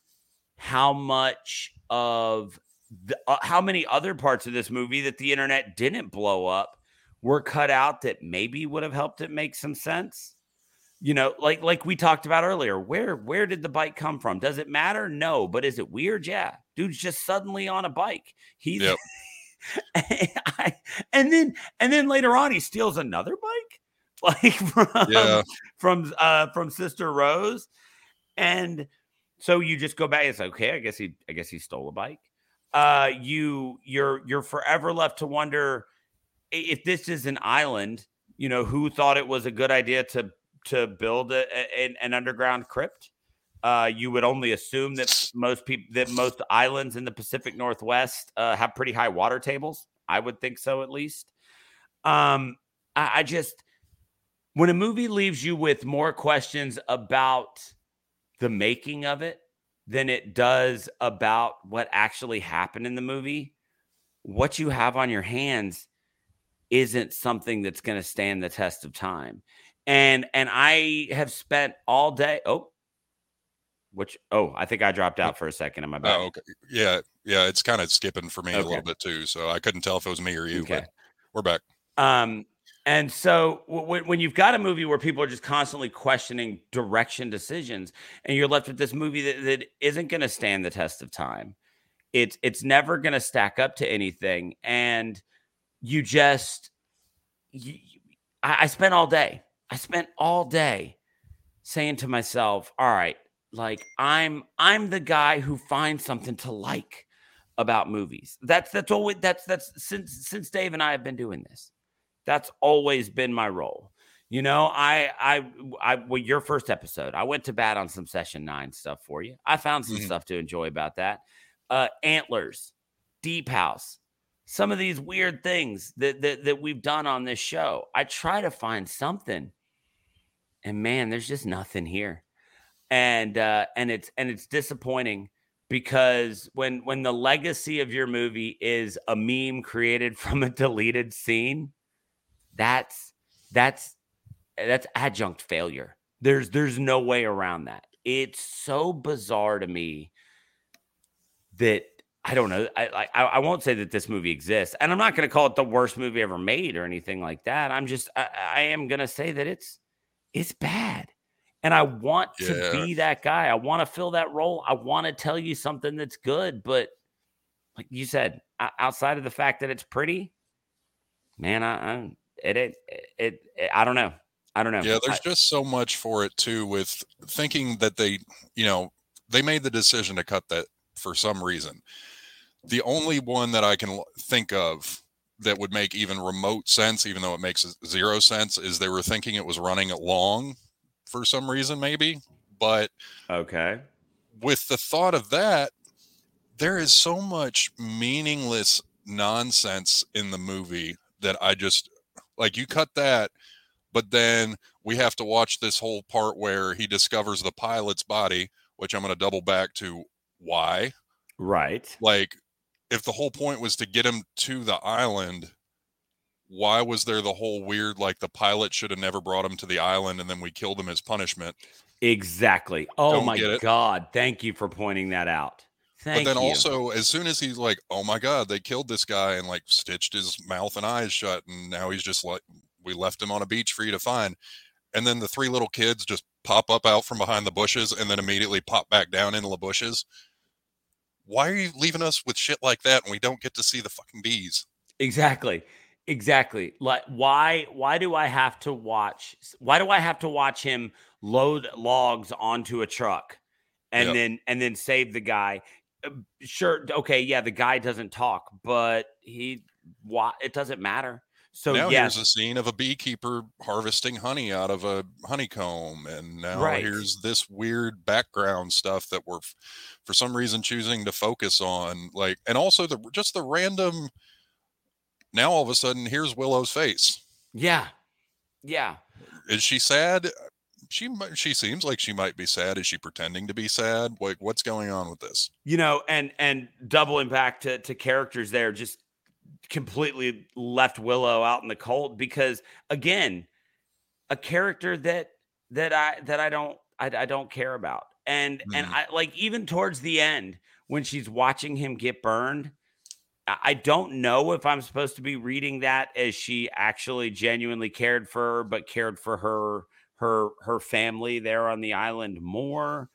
how much of the, uh, how many other parts of this movie that the internet didn't blow up were cut out that maybe would have helped it make some sense. You know, like like we talked about earlier, where where did the bike come from? Does it matter? No, but is it weird? Yeah, dude's just suddenly on a bike. He's yep. I, and then and then later on he steals another bike like from yeah. from uh from sister rose. And so you just go back it's like okay i guess he i guess he stole a bike. Uh you you're you're forever left to wonder if this is an island you know who thought it was a good idea to to build a, a, an underground crypt uh, you would only assume that most people that most islands in the Pacific Northwest uh, have pretty high water tables. I would think so, at least. Um, I, I just when a movie leaves you with more questions about the making of it than it does about what actually happened in the movie, what you have on your hands isn't something that's going to stand the test of time. And and I have spent all day. Oh, which oh, I think I dropped out for a second. Am I back? Oh, okay. Yeah, yeah. It's kind of skipping for me okay. a little bit too, so I couldn't tell if it was me or you. Okay. But we're back. Um, and so w- when you've got a movie where people are just constantly questioning direction decisions, and you're left with this movie that, that isn't going to stand the test of time, it's it's never going to stack up to anything, and you just you, I, I spent all day. I spent all day saying to myself, "All right, like i'm i'm the guy who finds something to like about movies. That's that's always that's that's since since dave and i have been doing this that's always been my role. You know i i i well your first episode i went to bat on some session nine stuff for you. I found some mm-hmm. stuff to enjoy about that. Uh antlers deep house some of these weird things that, that that we've done on this show. I try to find something and man there's just nothing here and uh, and it's and it's disappointing because when when the legacy of your movie is a meme created from a deleted scene, that's that's that's adjunct failure. There's there's no way around that. It's so bizarre to me that I don't know. I, I I won't say that this movie exists, and I'm not going to call it the worst movie ever made or anything like that. I'm just I, I am going to say that it's it's bad. And I want yeah. to be that guy. I want to fill that role. I want to tell you something that's good. But like you said, outside of the fact that it's pretty, man, I, I it, it, it, it, I don't know. I don't know. Yeah, there's I, just so much for it too. With thinking that they, you know, they made the decision to cut that for some reason. The only one that I can think of that would make even remote sense, even though it makes zero sense, is they were thinking it was running it long for some reason, maybe. But okay, with the thought of that, there is so much meaningless nonsense in the movie that I just like. You cut that, but then we have to watch this whole part where he discovers the pilot's body, which I'm going to double back to why. Right. Like, if the whole point was to get him to the island, why was there the whole weird like the pilot should have never brought him to the island and then we killed him as punishment? Exactly. Oh Don't my god! Thank you for pointing that out. Thank but then you. also, as soon as he's like, "Oh my god, they killed this guy," and like stitched his mouth and eyes shut, and now he's just like, "We left him on a beach for you to find," and then the three little kids just pop up out from behind the bushes and then immediately pop back down into the bushes. Why are you leaving us with shit like that, and we don't get to see the fucking bees? Exactly. Exactly. Like why why do I have to watch why do I have to watch him load logs onto a truck and Yep. then and then save the guy? Uh, Sure, okay, yeah, the guy doesn't talk, but he why it doesn't matter. So now yes, here's a scene of a beekeeper harvesting honey out of a honeycomb, and now Right. here's this weird background stuff that we're, for some reason, choosing to focus on. Like, and also the just the random. Now all of a sudden, here's Willow's face. yeah. Yeah. Is she sad? She she seems like she might be sad. Is she pretending to be sad? Like, what's going on with this? you know and and doubling back to to characters there just completely left willow out in the cold because again a character that that i that i don't i, I don't care about and and Mhm. i like even towards the end when she's watching him get burned I don't know if I'm supposed to be reading that as she actually genuinely cared for her, but cared for her her her family there on the island more.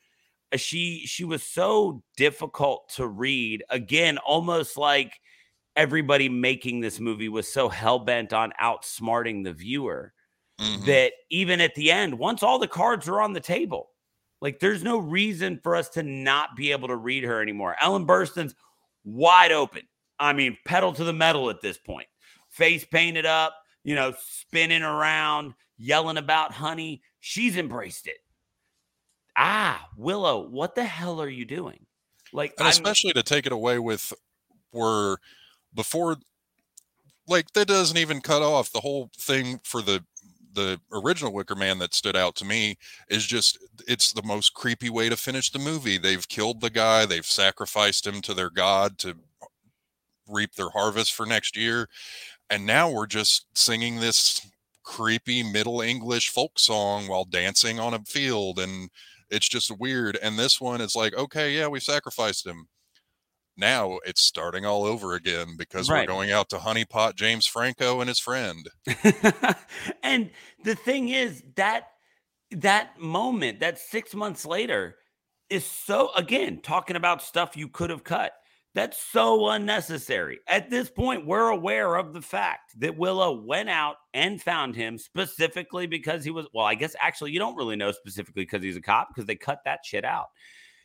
Uh, she she was so difficult to read. Again almost like everybody making this movie was so hell-bent on outsmarting the viewer Mhm. that even at the end once all the cards are on the table like there's no reason for us to not be able to read her anymore. Ellen burstyn's wide open i mean pedal to the metal at this point. Face painted up you know spinning around yelling about honey. She's embraced it. Ah willow what the hell are you doing? Like and I'm- especially to take it away with were before like that doesn't even cut off the whole thing for the the original wicker man that stood out to me is just it's the most creepy way to finish the movie. They've killed the guy. They've sacrificed him to their god to reap their harvest for next year and now we're just singing this creepy middle english folk song while dancing on a field and it's just weird and this one is like okay yeah we sacrificed him now it's starting all over again because Right. we're going out to honeypot james franco and his friend and the thing is that that moment, that six months later, is so again talking about stuff you could have cut. That's so unnecessary. At this point, we're aware of the fact that Willow went out and found him specifically because he was, well, I guess actually you don't really know specifically because he's a cop because they cut that shit out.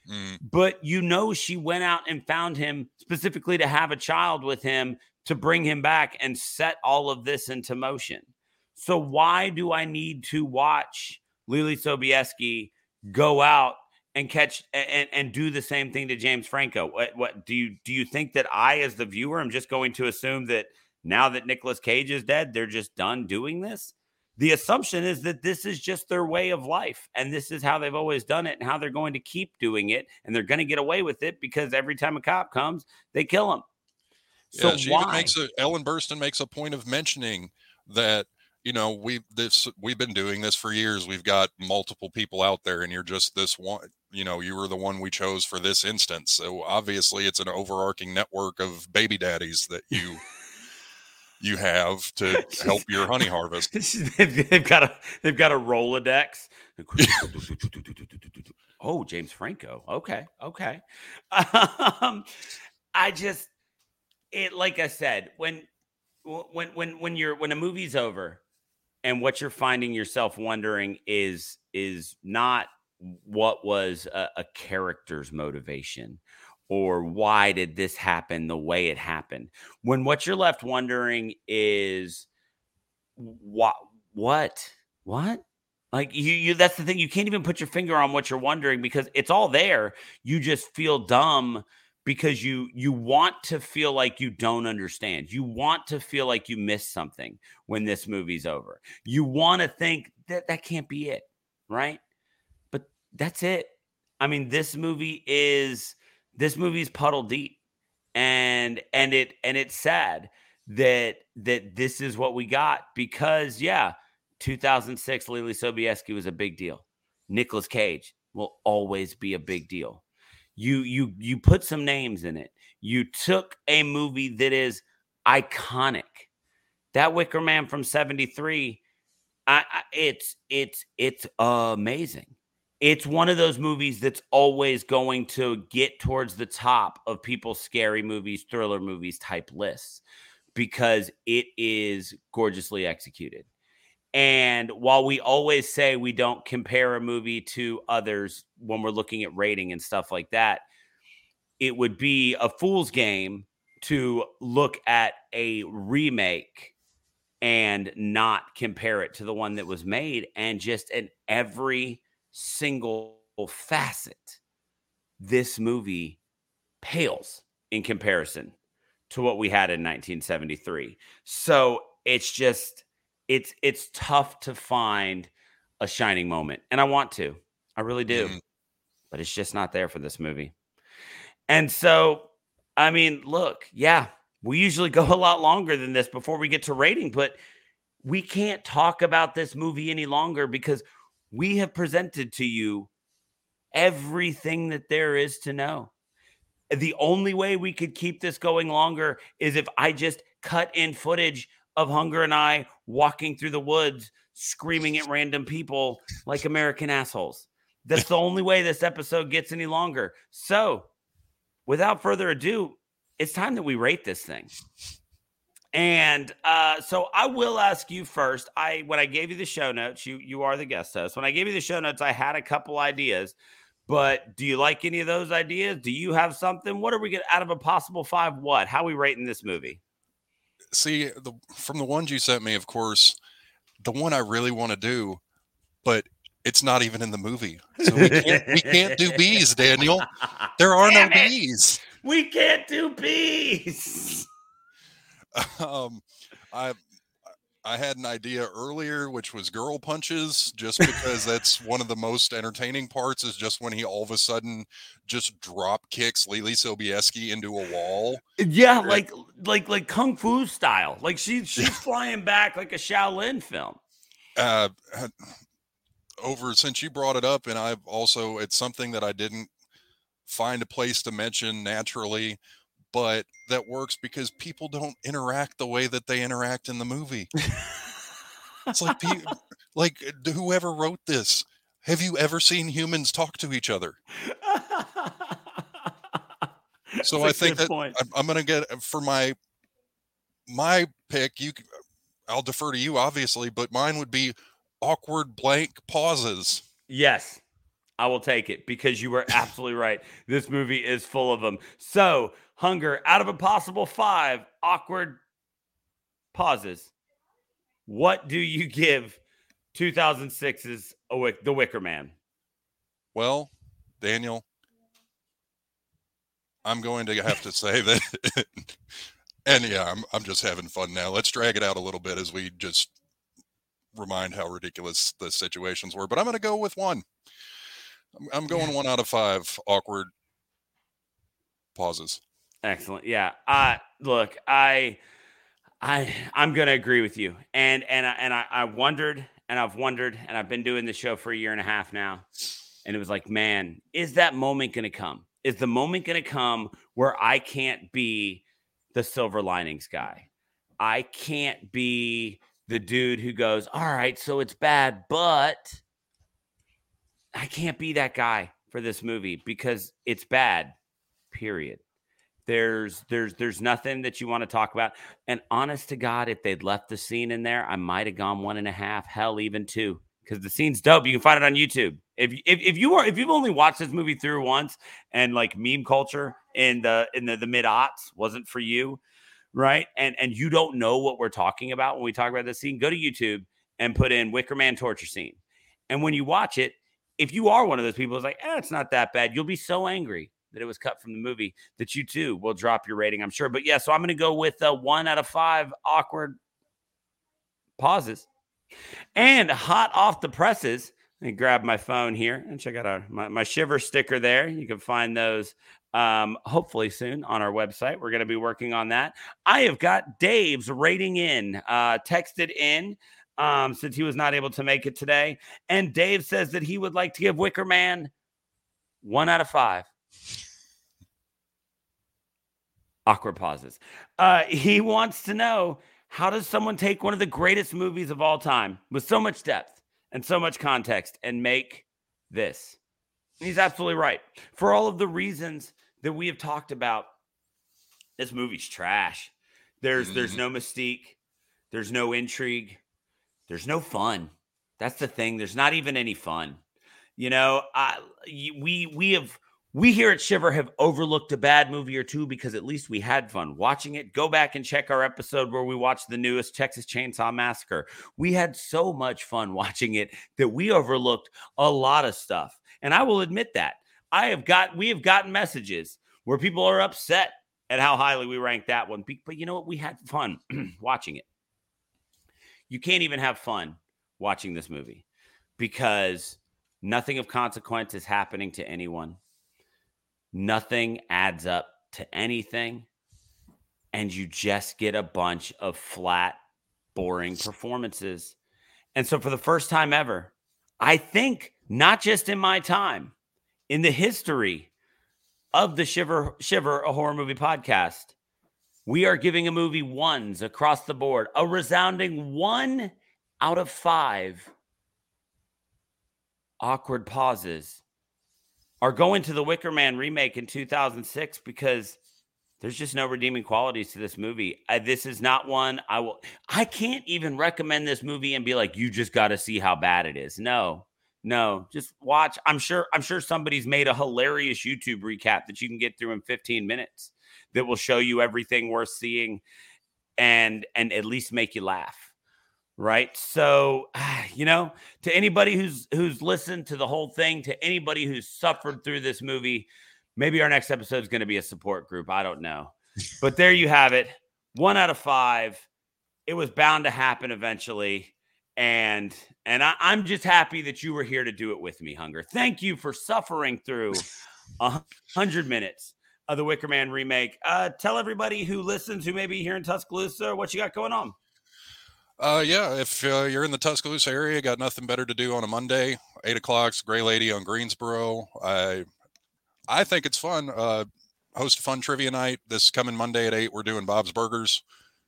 Mm, But you know, she went out and found him specifically to have a child with him to bring him back and set all of this into motion. So why do I need to watch Leelee Sobieski go out and catch and, and do the same thing to James Franco? What, what do you do you think that I, as the viewer, am just going to assume that now that Nicolas Cage is dead, they're just done doing this? The assumption is that this is just their way of life and this is how they've always done it and how they're going to keep doing it and they're going to get away with it because every time a cop comes, they kill him. So yeah, she why? makes a Ellen Burstyn makes a point of mentioning that you know we this we've been doing this for years. We've got multiple people out there, and you're just this one. You know, you were the one we chose for this instance. So obviously, it's an overarching network of baby daddies that you you have to help your honey harvest. they've, got a they've got a Rolodex. oh, James Franco. Okay, okay. Um, I just it like I said when when when when you're when a movie's over and what you're finding yourself wondering is is not what was a, a character's motivation or why did this happen the way it happened? When what you're left wondering is what what? What? Like you you that's the thing you can't even put your finger on what you're wondering because it's all there. You just feel dumb because you you want to feel like you don't understand. You want to feel like you missed something when this movie's over. You want to think that that can't be it right that's it. I mean this movie is this movie's puddle deep and and it and it's sad that that this is what we got because yeah 2006 Leelee Sobieski was a big deal. Nicolas Cage will always be a big deal. You you you put some names in it. You took a movie that is iconic. That Wicker Man from 73 I, I it's it's it's amazing it's one of those movies that's always going to get towards the top of people's scary movies, thriller movies type lists because it is gorgeously executed. And while we always say we don't compare a movie to others when we're looking at rating and stuff like that, it would be a fool's game to look at a remake and not compare it to the one that was made and just in every single facet, this movie pales in comparison to what we had in 1973. So it's just it's it's tough to find a shining moment. And I want to. I really do. Mm-hmm. But it's just not there for this movie. And so I mean, look, yeah, we usually go a lot longer than this before we get to rating, but we can't talk about this movie any longer because we have presented to you everything that there is to know. The only way we could keep this going longer is if I just cut in footage of Hunger and I walking through the woods, screaming at random people like American assholes. That's the only way this episode gets any longer. So, without further ado, it's time that we rate this thing. And uh, so I will ask you first. I when I gave you the show notes, you you are the guest host. When I gave you the show notes, I had a couple ideas. But do you like any of those ideas? Do you have something? What are we get out of a possible five? What? How are we rating this movie? See, the from the ones you sent me, of course, the one I really want to do, but it's not even in the movie. So we can't we can't do bees, Daniel. There are Damn no it. bees. We can't do bees. um, I I had an idea earlier, which was girl punches, just because that's one of the most entertaining parts. Is just when he all of a sudden just drop kicks Leelee Sobieski into a wall. Yeah, like like like kung fu style. Like she's she's flying back like a Shaolin film. Uh, over since you brought it up, and I've also it's something that I didn't find a place to mention naturally but that works because people don't interact the way that they interact in the movie. it's like like uh, whoever wrote this, have you ever seen humans talk to each other? so I think that point. I'm, I'm going to get uh, for my my pick. You, I'll defer to you, obviously, but mine would be awkward blank pauses. Yes, I will take it because you were absolutely right. This movie is full of them. So hunger out of a possible five awkward pauses. What do you give 2006's The Wicker Man? Well, Daniel, I'm going to have to say that, and yeah, I'm I'm just having fun now. Let's drag it out a little bit as we just remind how ridiculous the situations were. But I'm going to go with one. I'm, I'm going one out of five awkward pauses. Excellent. Yeah. Uh look, I I I'm gonna agree with you. And and and I, I wondered and I've wondered and I've been doing the show for a year and a half now. And it was like, man, is that moment gonna come? Is the moment gonna come where I can't be the silver linings guy? I can't be the dude who goes, All right, so it's bad, but I can't be that guy for this movie because it's bad, period. There's there's there's nothing that you want to talk about. And honest to God, if they'd left the scene in there, I might have gone one and a half, hell, even two, because the scene's dope. You can find it on YouTube. If, if if you are if you've only watched this movie through once and like meme culture in the in the, the mid aughts wasn't for you, right? And and you don't know what we're talking about when we talk about this scene, go to YouTube and put in Wicker Man torture scene. And when you watch it, if you are one of those people who's like, eh, it's not that bad, you'll be so angry that it was cut from the movie that you too will drop your rating, I'm sure. But yeah, so I'm going to go with a one out of five awkward pauses. And hot off the presses, Let me grab my phone here and check out our, my, my shiver sticker there. You can find those um, hopefully soon on our website. We're going to be working on that. I have got Dave's rating in, uh, texted in um, since he was not able to make it today. And Dave says that he would like to give Wicker Man one out of five. Awkward pauses. Uh, he wants to know how does someone take one of the greatest movies of all time with so much depth and so much context and make this? And he's absolutely right. For all of the reasons that we have talked about, this movie's trash. There's mm-hmm. there's no mystique, there's no intrigue, there's no fun. That's the thing. There's not even any fun. You know, I, we we have we here at Shiver have overlooked a bad movie or two because at least we had fun watching it. Go back and check our episode where we watched the newest Texas Chainsaw Massacre. We had so much fun watching it that we overlooked a lot of stuff. And I will admit that. I have got we have gotten messages where people are upset at how highly we ranked that one. But you know what? We had fun watching it you can't even have fun watching this movie because nothing of consequence is happening to anyone. Nothing adds up to anything. And you just get a bunch of flat, boring performances. And so, for the first time ever, I think not just in my time, in the history of the Shiver Shiver a horror movie podcast, we are giving a movie ones across the board, a resounding one out of five. Awkward pauses are going to the Wicker Man remake in 2006 because there's just no redeeming qualities to this movie. I, this is not one I will. I can't even recommend this movie and be like, you just got to see how bad it is. No, no, just watch. I'm sure. I'm sure somebody's made a hilarious YouTube recap that you can get through in 15 minutes that will show you everything worth seeing and and at least make you laugh right? So you know to anybody who's who's listened to the whole thing to anybody who's suffered through this movie maybe our next episode is going to be a support group i don't know. But there you have it. One out of five. It was bound to happen eventually. And and I, i'm just happy that you were here to do it with me hunger. Thank you for suffering through a hundred minutes of the Wicker Man remake. Uh, tell everybody who listens who may be here in Tuscaloosa what you got going on. Uh, yeah, if uh, you're in the Tuscaloosa area, got nothing better to do on a Monday, eight o'clock's Gray Lady on Greensboro. I I think it's fun. Uh, host a fun trivia night this coming Monday at eight. We're doing Bob's Burgers.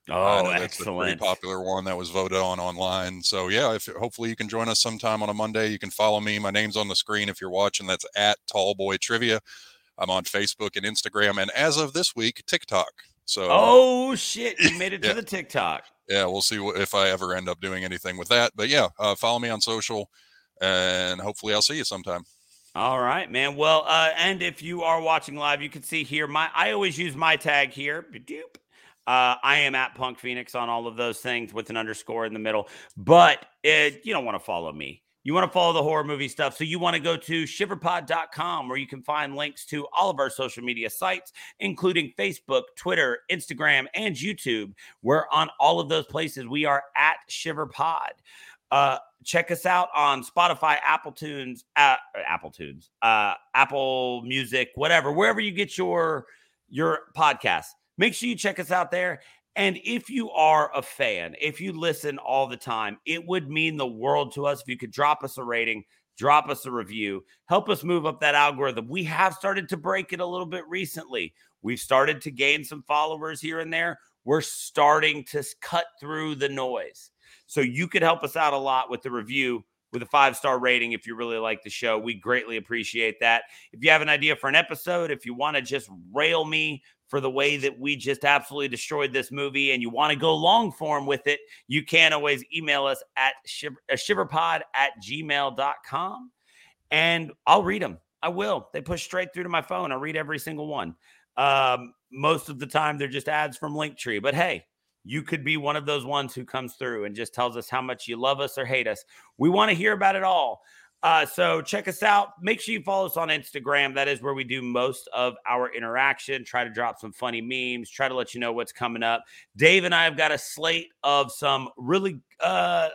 Oh, that's a pretty popular one that was voted on online. So yeah, if hopefully you can join us sometime on a Monday. You can follow me. My name's on the screen if you're watching. That's at Tall Boy Trivia. I'm on Facebook and Instagram, and as of this week, TikTok. So, oh shit, you made it yeah. to the TikTok. Yeah, we'll see if I ever end up doing anything with that. But yeah, uh, follow me on social, and hopefully I'll see you sometime. All right, man. Well, uh, and if you are watching live, you can see here my. I always use my tag here. Uh, I am at Punk Phoenix on all of those things with an underscore in the middle. But it, you don't want to follow me. You want to follow the horror movie stuff. So you want to go to shiverpod.com where you can find links to all of our social media sites, including Facebook, Twitter, Instagram, and YouTube. We're on all of those places. We are at Shiverpod. Uh, check us out on Spotify, Apple Tunes, uh, Apple Tunes, uh, Apple Music, whatever, wherever you get your your podcast. Make sure you check us out there. And if you are a fan, if you listen all the time, it would mean the world to us if you could drop us a rating, drop us a review, help us move up that algorithm. We have started to break it a little bit recently. We've started to gain some followers here and there. We're starting to cut through the noise. So you could help us out a lot with the review with a five star rating if you really like the show. We greatly appreciate that. If you have an idea for an episode, if you want to just rail me for the way that we just absolutely destroyed this movie and you want to go long form with it, you can always email us at shiver, uh, shiverpod at gmail.com and I'll read them. I will. They push straight through to my phone. I read every single one. Um, most of the time, they're just ads from Linktree. But hey, you could be one of those ones who comes through and just tells us how much you love us or hate us. We want to hear about it all. Uh, so check us out. Make sure you follow us on Instagram. That is where we do most of our interaction. Try to drop some funny memes. Try to let you know what's coming up. Dave and I have got a slate of some really uh,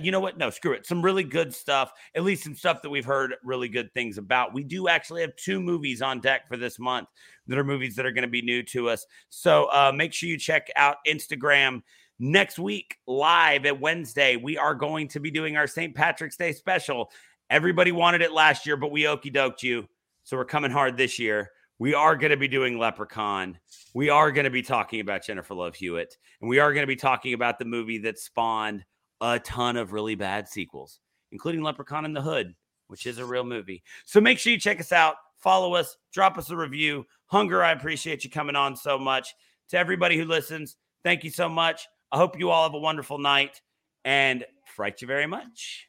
you know what? No, screw it. Some really good stuff, at least some stuff that we've heard really good things about. We do actually have two movies on deck for this month that are movies that are going to be new to us. So uh, make sure you check out Instagram next week live at Wednesday. We are going to be doing our St. Patrick's Day special. Everybody wanted it last year, but we okey doked you. So we're coming hard this year. We are going to be doing Leprechaun. We are going to be talking about Jennifer Love Hewitt. And we are going to be talking about the movie that spawned a ton of really bad sequels, including Leprechaun in the Hood, which is a real movie. So make sure you check us out, follow us, drop us a review. Hunger, I appreciate you coming on so much. To everybody who listens, thank you so much. I hope you all have a wonderful night and fright you very much.